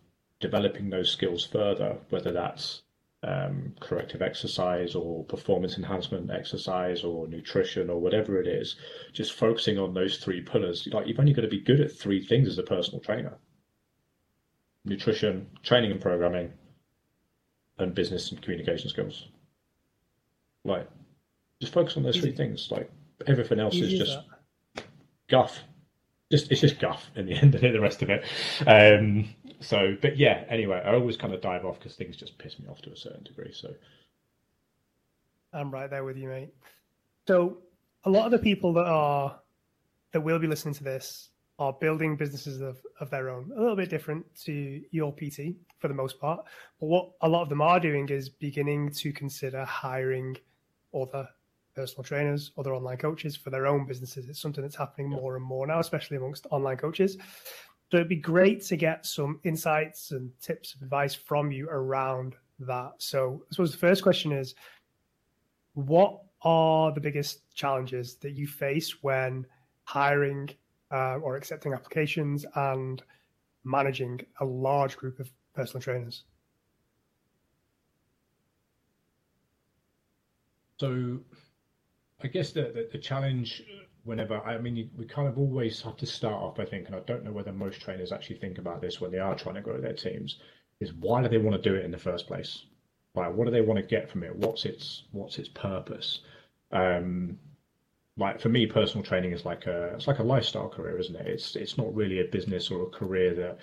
developing those skills further, whether that's um, corrective exercise or performance enhancement exercise or nutrition or whatever it is, just focusing on those three pillars. Like you've only got to be good at three things as a personal trainer. nutrition, training and programming, and business and communication skills. Like, just focus on those three things. Like everything else is just guff. Just it's just guff in the end of it. The rest of it. Um, so, but yeah. Anyway, I always kind of dive off because things just piss me off to a certain degree. So, I'm right there with you, mate. So, a lot of the people that are that will be listening to this are building businesses of, of their own, a little bit different to your PT for the most part. But what a lot of them are doing is beginning to consider hiring other personal trainers, other online coaches for their own businesses. It's something that's happening more and more now, especially amongst online coaches. So it'd be great to get some insights and tips of advice from you around that. So I suppose the first question is what are the biggest challenges that you face when hiring uh, or accepting applications and managing a large group of personal trainers? So, I guess the, the, the challenge, whenever I mean, we kind of always have to start off by thinking. I don't know whether most trainers actually think about this when they are trying to grow their teams. Is why do they want to do it in the first place? Like, what do they want to get from it? What's its what's its purpose? Um, like for me, personal training is like a it's like a lifestyle career, isn't it? It's it's not really a business or a career that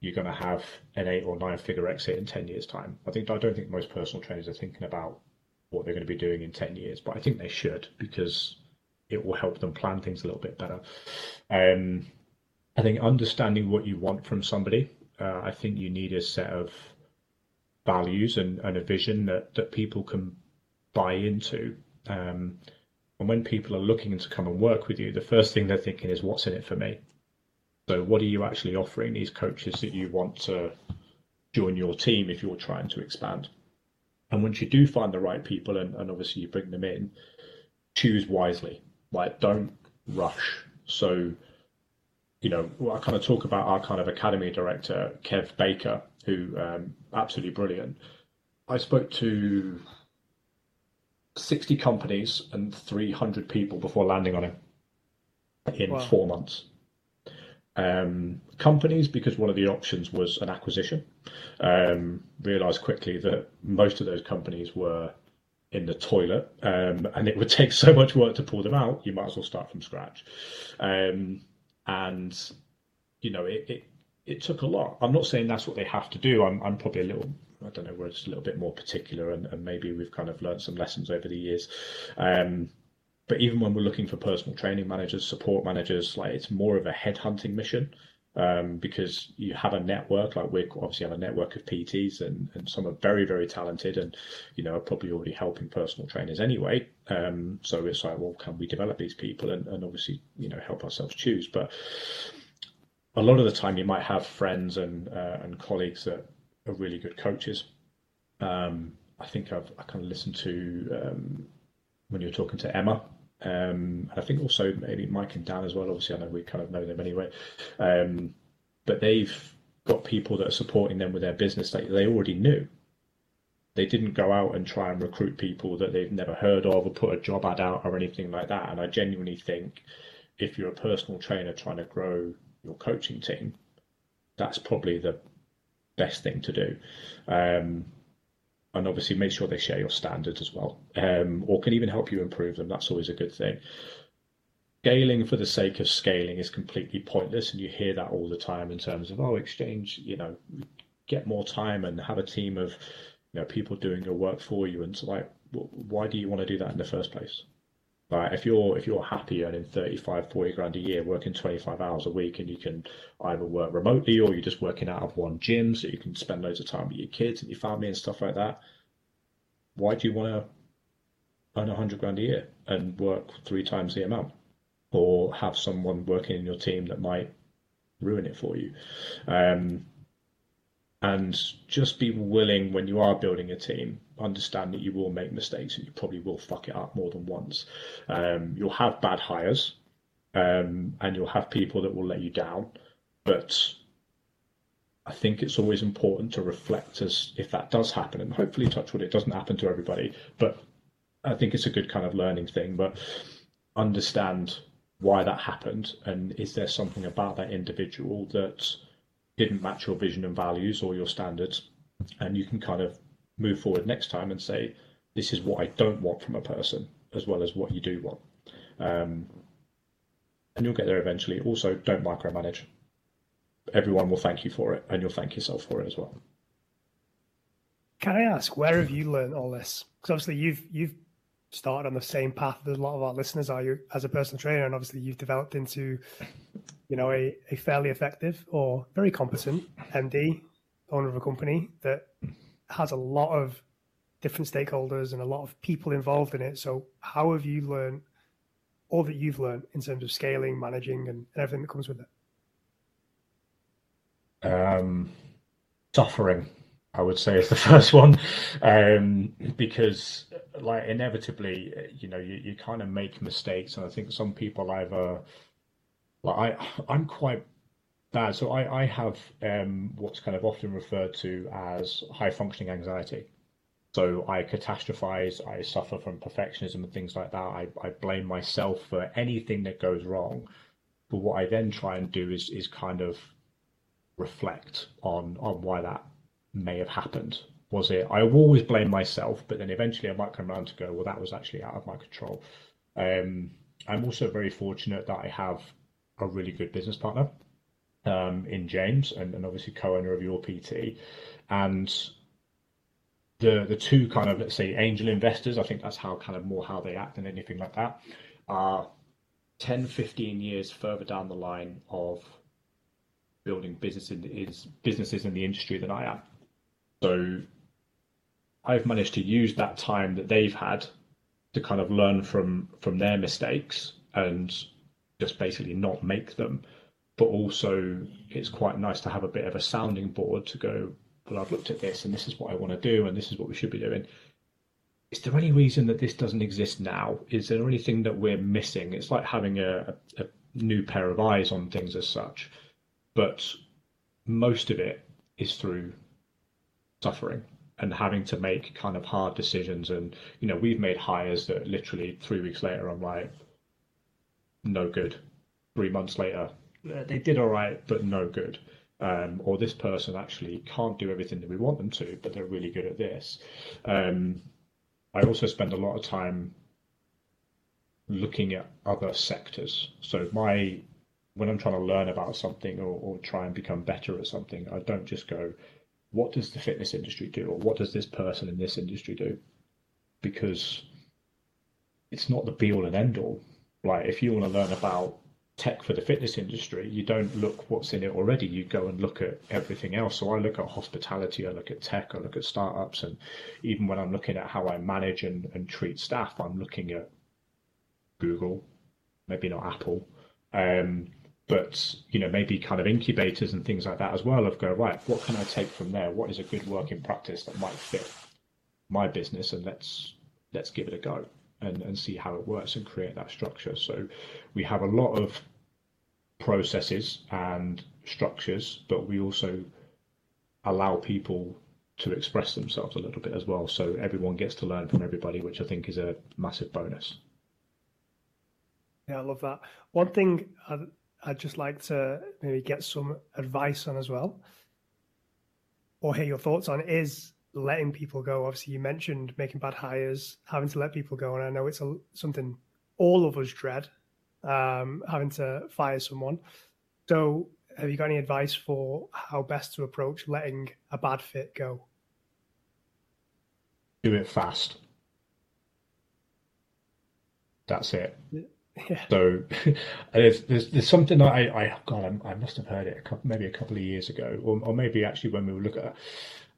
you're going to have an eight or nine figure exit in ten years time. I think I don't think most personal trainers are thinking about what they're going to be doing in ten years, but I think they should because it will help them plan things a little bit better. Um, I think understanding what you want from somebody, uh, I think you need a set of values and, and a vision that, that people can buy into. Um, and when people are looking to come and work with you, the first thing they're thinking is, what's in it for me? So, what are you actually offering these coaches that you want to join your team if you're trying to expand? And once you do find the right people and, and obviously you bring them in, choose wisely. Like, don't rush. So, you know, I kind of talk about our kind of academy director, Kev Baker, who um, absolutely brilliant. I spoke to 60 companies and 300 people before landing on him in wow. four months. Um, companies, because one of the options was an acquisition, um, realized quickly that most of those companies were in the toilet um, and it would take so much work to pull them out, you might as well start from scratch. Um, and, you know, it, it, it took a lot. I'm not saying that's what they have to do. I'm, I'm probably a little I don't know, we're just a little bit more particular, and, and maybe we've kind of learned some lessons over the years. Um, but even when we're looking for personal training managers, support managers, like it's more of a headhunting mission um, because you have a network. Like we obviously have a network of PTs, and, and some are very very talented, and you know are probably already helping personal trainers anyway. Um, so it's like, well, can we develop these people and, and obviously you know help ourselves choose? But a lot of the time, you might have friends and uh, and colleagues that are really good coaches. Um, I think I've I kind of listened to um, when you were talking to Emma, um, and I think also maybe Mike and Dan as well. Obviously, I know we kind of know them anyway, um, but they've got people that are supporting them with their business that they already knew. They didn't go out and try and recruit people that they've never heard of or put a job ad out or anything like that. And I genuinely think if you're a personal trainer trying to grow your coaching team, that's probably the best thing to do. Um, and obviously make sure they share your standards as well, um, or can even help you improve them. That's always a good thing. Scaling for the sake of scaling is completely pointless, and you hear that all the time in terms of oh, exchange, you know, get more time and have a team of you know people doing your work for you. And so, like, why do you want to do that in the first place? Like if you're if you're happy earning 35, 40 grand a year, working 25 hours a week, and you can either work remotely or you're just working out of one gym, so you can spend loads of time with your kids and your family and stuff like that. Why do you want to earn 100 grand a year and work three times the amount, or have someone working in your team that might ruin it for you? Um, and just be willing when you are building a team understand that you will make mistakes and you probably will fuck it up more than once. Um, you'll have bad hires um, and you'll have people that will let you down. But i think it's always important to reflect as if that does happen and hopefully touch wood it doesn't happen to everybody but i think it's a good kind of learning thing. But understand why that happened and is there something about that individual that didn't match your vision and values or your standards, and you can kind of move forward next time and say, this is what I don't want from a person, as well as what you do want. Um, and you'll get there eventually. Also, don't micromanage. Everyone will thank you for it, and you'll thank yourself for it as well. Can I ask where have you learned all this? Because obviously you've you've started on the same path that a lot of our listeners are you as a personal trainer, and obviously you've developed into, you know, a, a fairly effective or very competent MD, owner of a company that has a lot of different stakeholders and a lot of people involved in it. So how have you learned all that you've learned in terms of scaling, managing, and everything that comes with it? Um, suffering I would say is the first one, um, because like inevitably, you know, you, you kind of make mistakes, and I think some people either I I'm quite bad, so I I have um, what's kind of often referred to as high functioning anxiety. So I catastrophize, I suffer from perfectionism and things like that. I, I blame myself for anything that goes wrong. But what I then try and do is is kind of reflect on on why that may have happened? Was it? I always blame myself, but then eventually I might come around to go, well, that was actually out of my control. Um, I'm also very fortunate that I have a really good business partner um, in James and, and obviously co-owner of Your PT, and the the two kind of let's say angel investors. I think that's how kind of more how they act than anything like that. Are 10, 15 years further down the line of building business in, is businesses in the industry than I am. So I've managed to use that time that they've had to kind of learn from from their mistakes and just basically not make them. But also, it's quite nice to have a bit of a sounding board to go. Well, I've looked at this, and this is what I want to do, and this is what we should be doing. Is there any reason that this doesn't exist now? Is there anything that we're missing? It's like having a, a new pair of eyes on things as such, but most of it is through suffering and having to make kind of hard decisions. And, you know, we've made hires that literally three weeks later, I'm like, no good. Three months later, they did all right, but no good. Um, or this person actually can't do everything that we want them to, but they're really good at this. Um, I also spend a lot of time looking at other sectors. So my when I'm trying to learn about something or, or try and become better at something, I don't just go, what does the fitness industry do or what does this person in this industry do because it's not the be all and end all like if you want to learn about tech for the fitness industry you don't look what's in it already. You go and look at everything else. So i look at hospitality i look at tech i look at startups and even when i'm looking at how i manage and, and treat staff i'm looking at google maybe not apple. Um, but you know maybe kind of incubators and things like that as well of go right what can i take from there? What is a good working practice that might fit my business and let's let's give it a go and, and see how it works and create that structure. So we have a lot of processes and structures but we also allow people to express themselves a little bit as well. So everyone gets to learn from everybody which i think is a massive bonus. Yeah i love that. One thing I'd just like to maybe get some advice on as well, or hear your thoughts on is letting people go. Obviously, you mentioned making bad hires, having to let people go, and I know it's a, something all of us dread, um, having to fire someone. So, have you got any advice for how best to approach letting a bad fit go? Do it fast. That's it. Yeah. Yeah. So there's, there's, there's something that I, I God I, I must have heard it a couple, maybe a couple of years ago, or, or maybe actually when we were looking at,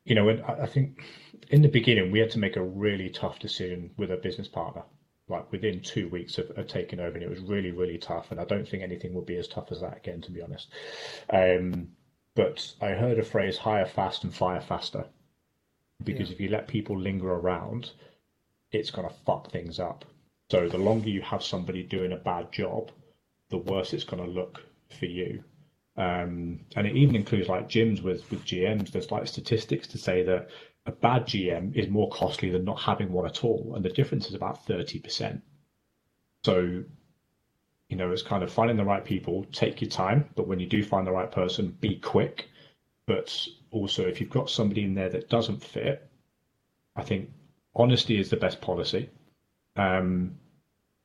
you know, I, I think in the beginning we had to make a really tough decision with a business partner, like within two weeks of, of taking over, and it was really really tough. And I don't think anything will be as tough as that again, to be honest. Um, but I heard a phrase: hire fast and fire faster, because yeah. if you let people linger around, it's gonna fuck things up so the longer you have somebody doing a bad job, the worse it's going to look for you. Um, and it even includes like gyms with with GMs. There's like statistics to say that a bad GM is more costly than not having one at all, and the difference is about thirty percent. So, you know, it's kind of finding the right people. Take your time, but when you do find the right person, be quick but also if you've got somebody in there that doesn't fit, I think honesty is the best policy. Um,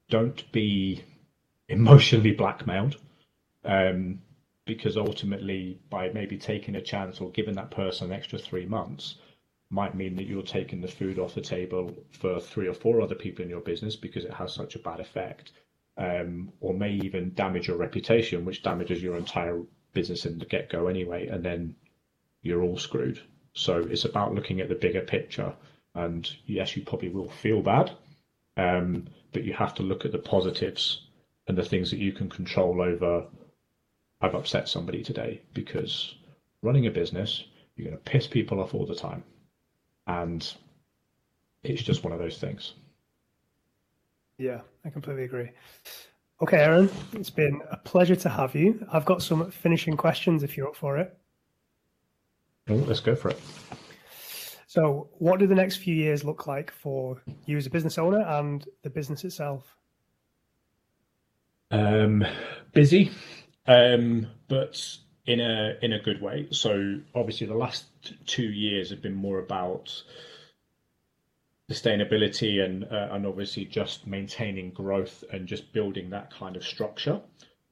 don't be emotionally blackmailed. Um, because ultimately, by maybe taking a chance or giving that person an extra three months, might mean that you're taking the food off the table for three or four other people in your business because it has such a bad effect, um, or may even damage your reputation, which damages your entire business in the get go anyway, and then you're all screwed. So it's about looking at the bigger picture. And yes, you probably will feel bad, um, but you have to look at the positives and the things that you can control over. I've upset somebody today because running a business, you're going to piss people off all the time. And it's just one of those things. Yeah, I completely agree. Okay, Aaron, it's been a pleasure to have you. I've got some finishing questions if you're up for it. Oh, let's go for it. So, what do the next few years look like for you as a business owner and the business itself? Um, busy, um, but in a in a good way. So, obviously, the last two years have been more about sustainability and uh, and obviously just maintaining growth and just building that kind of structure.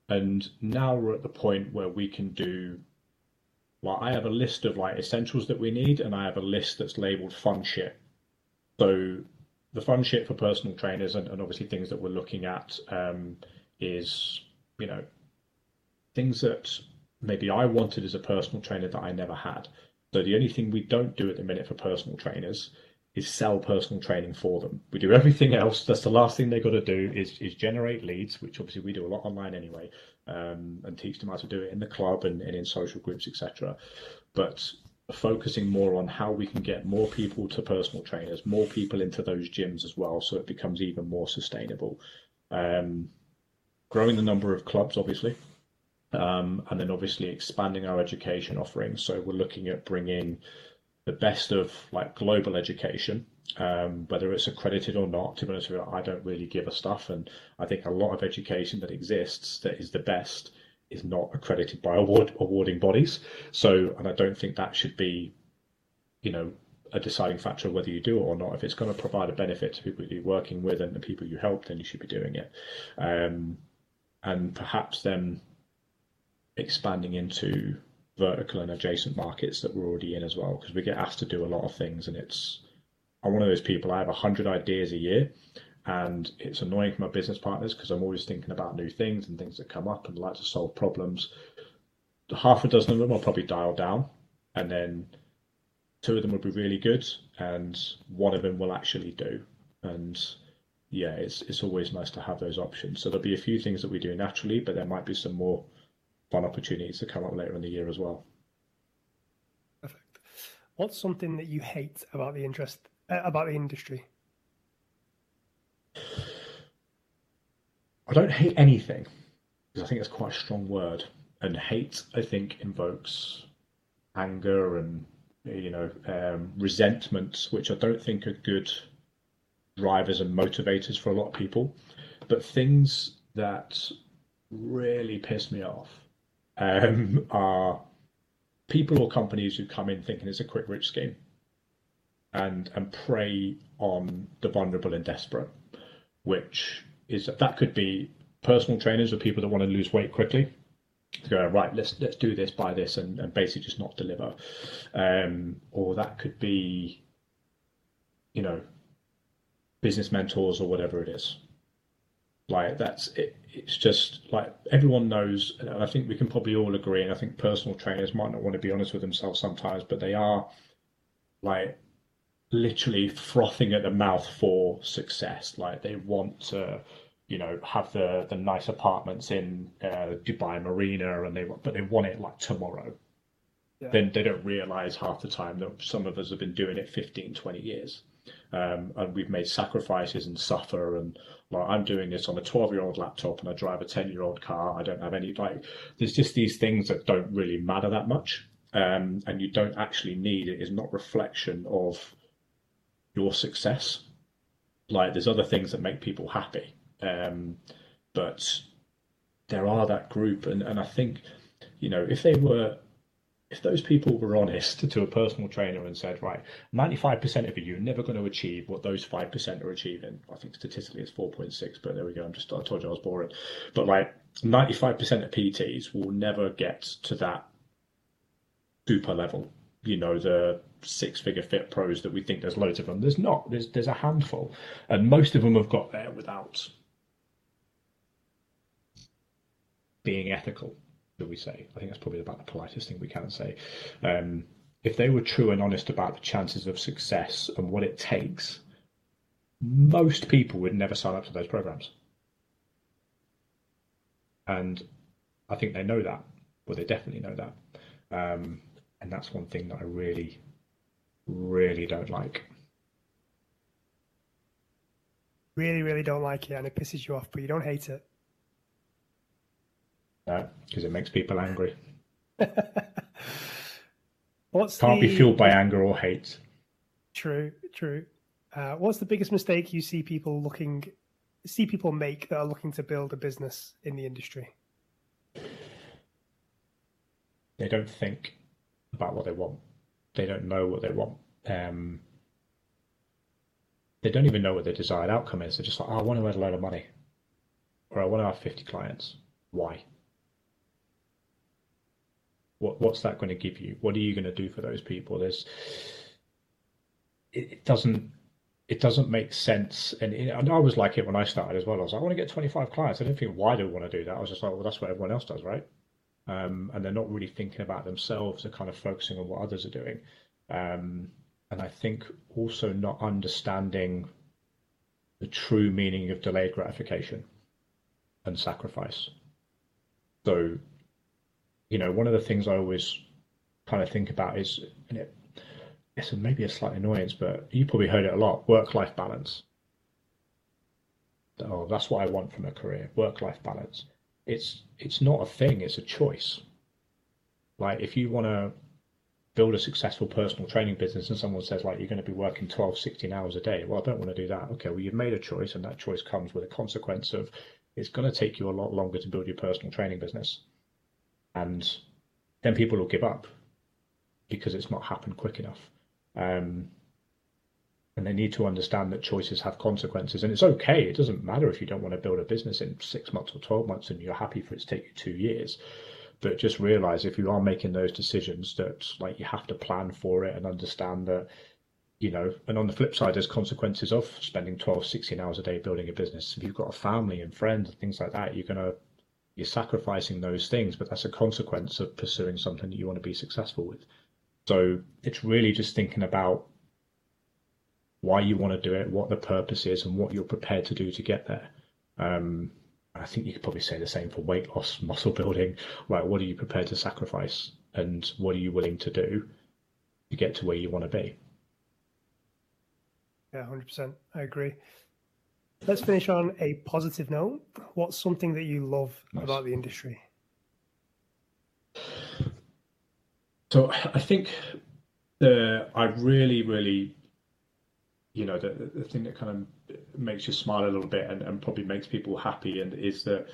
And now we're at the point where we can do well, I have a list of like essentials that we need, and I have a list that's labeled fun shit. So the fun shit for personal trainers and, and obviously things that we're looking at um, is, you know, things that maybe I wanted as a personal trainer that I never had. So the only thing we don't do at the minute for personal trainers is sell personal training for them. We do everything else. That's the last thing they've got to do is is generate leads, which obviously we do a lot online anyway, um, and teach them how to do it in the club and, and in social groups, etc. But focusing more on how we can get more people to personal trainers, more people into those gyms as well, so it becomes even more sustainable. Um, growing the number of clubs, obviously, um, and then obviously expanding our education offerings. So we're looking at bringing the best of like global education, um, whether it's accredited or not. To be honest with you, I don't really give a stuff, and I think a lot of education that exists that is the best is not accredited by award awarding bodies. So, and I don't think that should be, you know, a deciding factor whether you do it or not. If it's going to provide a benefit to people you're working with and the people you help, then you should be doing it. Um, and perhaps then expanding into vertical and adjacent markets that we're already in as well because we get asked to do a lot of things and it's I'm one of those people I have 100 ideas a year and it's annoying for my business partners because I'm always thinking about new things and things that come up and like to solve problems. Half a dozen of them I'll probably dial down and then two of them will be really good and one of them will actually do. And yeah it's it's always nice to have those options. So there'll be a few things that we do naturally but there might be some more fun opportunities to come up later in the year as well. Perfect. What's something that you hate about the interest uh, about the industry? I don't hate anything because I think it's quite a strong word. And hate, I think, invokes anger and you know um, resentment, which I don't think are good drivers and motivators for a lot of people. But things that really piss me off um, are people or companies who come in thinking it's a quick rich scheme and and prey on the vulnerable and desperate, which is that could be personal trainers or people that want to lose weight quickly. To go right, let's let's do this, buy this, and, and basically just not deliver, um, or that could be, you know, business mentors or whatever it is. Like that's it, it's just like everyone knows, and I think we can probably all agree. And I think personal trainers might not want to be honest with themselves sometimes, but they are like literally frothing at the mouth for success. Like they want to, you know, have the the nice apartments in uh, Dubai Marina, and they but they want it like tomorrow. Yeah. Then they don't realize half the time that some of us have been doing it 15, 20 years. Um, and we've made sacrifices and suffer and like I'm doing this on a 12 year old laptop and I drive a 10 year old car. I don't have any like. There's just these things that don't really matter that much, um, and you don't actually need it. Is not reflection of your success. Like there's other things that make people happy, um, but there are that group, and and I think you know if they were if those people were honest to a personal trainer and said, right, 95% of you are never going to achieve what those 5% are achieving. I think statistically it's 4.6, but there we go. I'm just, I told you I was boring. But like 95% of PTs will never get to that super level. You know, the six figure fit pros that we think there's loads of them. There's not, there's, there's a handful. And most of them have got there without being ethical that we say. I think that's probably about the politest thing we can say. Um, if they were true and honest about the chances of success and what it takes, most people would never sign up to those programs. And I think they know that. Well, they definitely know that. Um, and that's one thing that I really, really don't like. Really, really don't like it, and it pisses you off, but you don't hate it. No, because it makes people angry. what's can't the... be fueled by anger or hate. True, true. Uh, what's the biggest mistake you see people looking see people make that are looking to build a business in the industry? They don't think about what they want. They don't know what they want. Um, they don't even know what their desired outcome is. They're just like, oh, I want to earn a load of money, or I want to have fifty clients. Why? What what's that going to give you? What are you going to do for those people? There's it, it doesn't it doesn't make sense. And, it, and I was like it when I started as well. I was like, I want to get 25 clients. I didn't think, why do I want to do that? I was just like, well, that's what everyone else does, right? Um, and they're not really thinking about themselves. They're kind of focusing on what others are doing. Um, and I think also not understanding the true meaning of delayed gratification and sacrifice. So you know, one of the things I always kind of think about is, and it, it's maybe a slight annoyance, but you probably heard it a lot: work-life balance. Oh, that's what I want from a career: work-life balance. It's it's not a thing; it's a choice. Like if you want to build a successful personal training business and someone says like you're going to be working 12 16 hours a day well i don't want to do that okay well you've made a choice and that choice comes with a consequence of it's going to take you a lot longer to build your personal training business and then people will give up because it's not happened quick enough. Um, and they need to understand that choices have consequences, and it's okay. It doesn't matter if you don't want to build a business in six months or twelve months, and you're happy for it to take you two years. But just realize if you are making those decisions, that like you have to plan for it and understand that you know, and on the flip side, there's consequences of spending 12, 16 hours a day building a business. If you've got a family and friends and things like that, you're going to you're sacrificing those things, but that's a consequence of pursuing something that you want to be successful with. So it's really just thinking about why you want to do it, what the purpose is, and what you're prepared to do to get there. Um, I think you could probably say the same for weight loss, muscle building. Like, what are you prepared to sacrifice, and what are you willing to do to get to where you want to be? Yeah, hundred percent. I agree. Let's finish on a positive note. What's something that you love nice. about the industry? So I think the I really, really, you know, the, the thing that kind of makes you smile a little bit and, and probably makes people happy and is that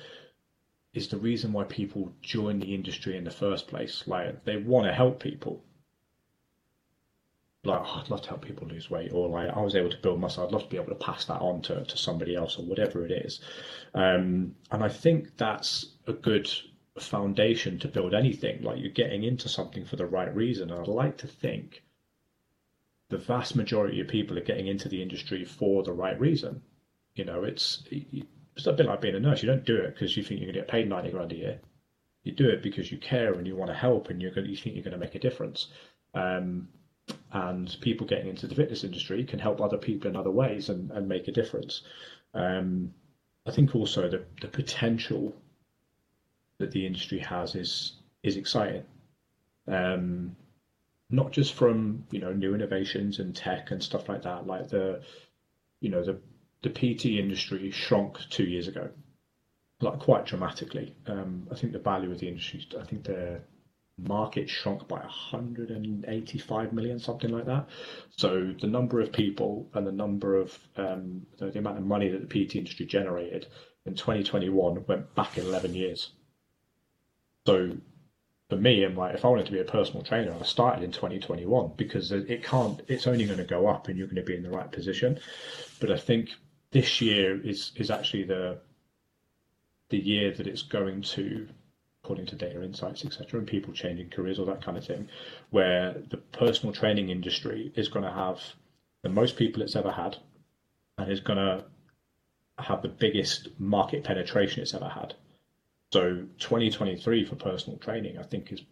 is the reason why people join the industry in the first place. Like they want to help people like oh, I'd love to help people lose weight, or like I was able to build muscle. I'd love to be able to pass that on to, to somebody else, or whatever it is. Um, and I think that's a good foundation to build anything. Like you're getting into something for the right reason. And I'd like to think the vast majority of people are getting into the industry for the right reason. You know, it's it's a bit like being a nurse. You don't do it because you think you're going to get paid ninety grand a year. You do it because you care and you want to help, and you're going, you think you're going to make a difference. Um, and people getting into the fitness industry can help other people in other ways and, and make a difference. Um, I think also the, the potential that the industry has is is exciting. Um, not just from you know new innovations and tech and stuff like that. Like the you know the the PT industry shrunk two years ago, like quite dramatically. Um, I think the value of the industry. I think the market shrunk by 185 million, something like that. So the number of people and the number of um, the, the, amount of money that the PT industry generated in 2021 went back in 11 years. So for me, and like if I wanted to be a personal trainer, I started in 2021 because it can't. It's only going to go up, and you're going to be in the right position. But I think this year is is actually the the year that it's going to, according to data insights, etc., and people changing careers, or that kind of thing, where the personal training industry is going to have the most people it's ever had, and is going to have the biggest market penetration it's ever had. So 2023 for personal training, I think, is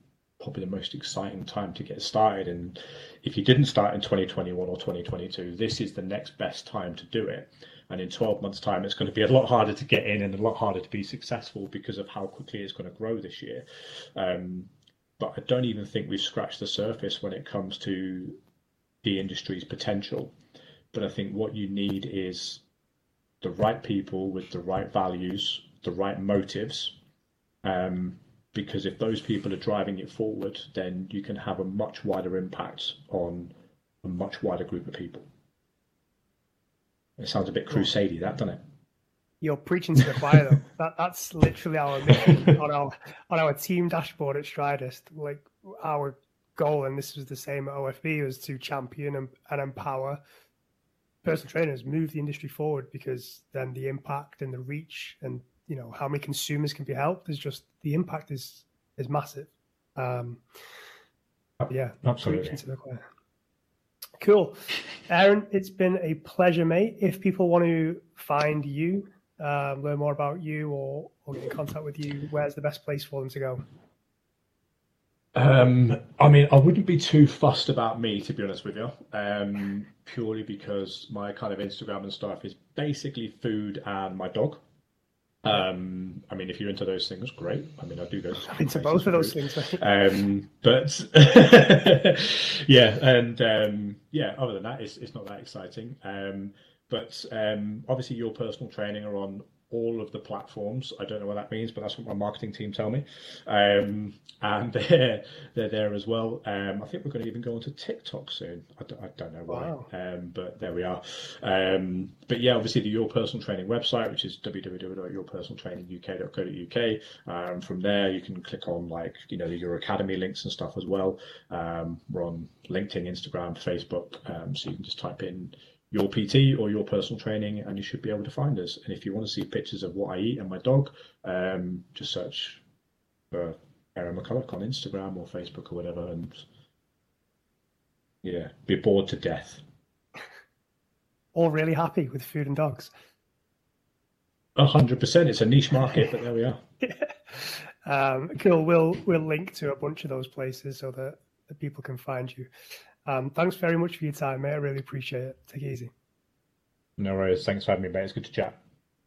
probably the most exciting time to get started. And if you didn't start in 2021 or 2022, this is the next best time to do it. And in 12 months' time, it's going to be a lot harder to get in and a lot harder to be successful because of how quickly it's going to grow this year. Um, but I don't even think we've scratched the surface when it comes to the industry's potential. But I think what you need is the right people with the right values, the right motives, um, because if those people are driving it forward, then you can have a much wider impact on a much wider group of people. It sounds a bit crusadey, that doesn't it? You're preaching to the choir, though. That, that's literally our mission on our on our team dashboard at Stridist. Like our goal, and this was the same at OFB, was to champion and, and empower personal trainers, move the industry forward, because then the impact and the reach and you know how many consumers can be helped is just the impact is is massive. Um, yeah, absolutely. Cool, Aaron. It's been a pleasure, mate. If people want to find you, uh, learn more about you, or, or get in contact with you, where's the best place for them to go? Um, I mean, I wouldn't be too fussed about me, to be honest with you, um, purely because my kind of Instagram and stuff is basically food and my dog. Um, I mean, if you're into those things, great. I mean, I do go into both of those things. um, but yeah, and um, yeah, other than that, it's it's not that exciting. Um, but um, obviously, your personal training are on all of the platforms. I don't know what that means, but that's what my marketing team tell me. Um, and they're, they're there as well. Um, I think we're going to even go onto TikTok soon. I don't, I don't know why, wow. um, but there we are. Um, but yeah, obviously the Your Personal Training website, which is www.yourpersonaltraininguk.co.uk. Um, from there, you can click on like, you know, the Your Academy links and stuff as well. Um, we're on LinkedIn, Instagram, Facebook. Um, so you can just type in your PT or your personal training, and you should be able to find us. And if you want to see pictures of what I eat and my dog, um, just search for Aaron McCulloch on Instagram or Facebook or whatever, and yeah, be bored to death. All really happy with food and dogs. A hundred percent. It's a niche market, but there we are. um, cool. We'll we'll link to a bunch of those places so that, that people can find you. Um, thanks very much for your time, mate. I really appreciate it. Take it easy. No worries. Thanks for having me, mate. It's good to chat.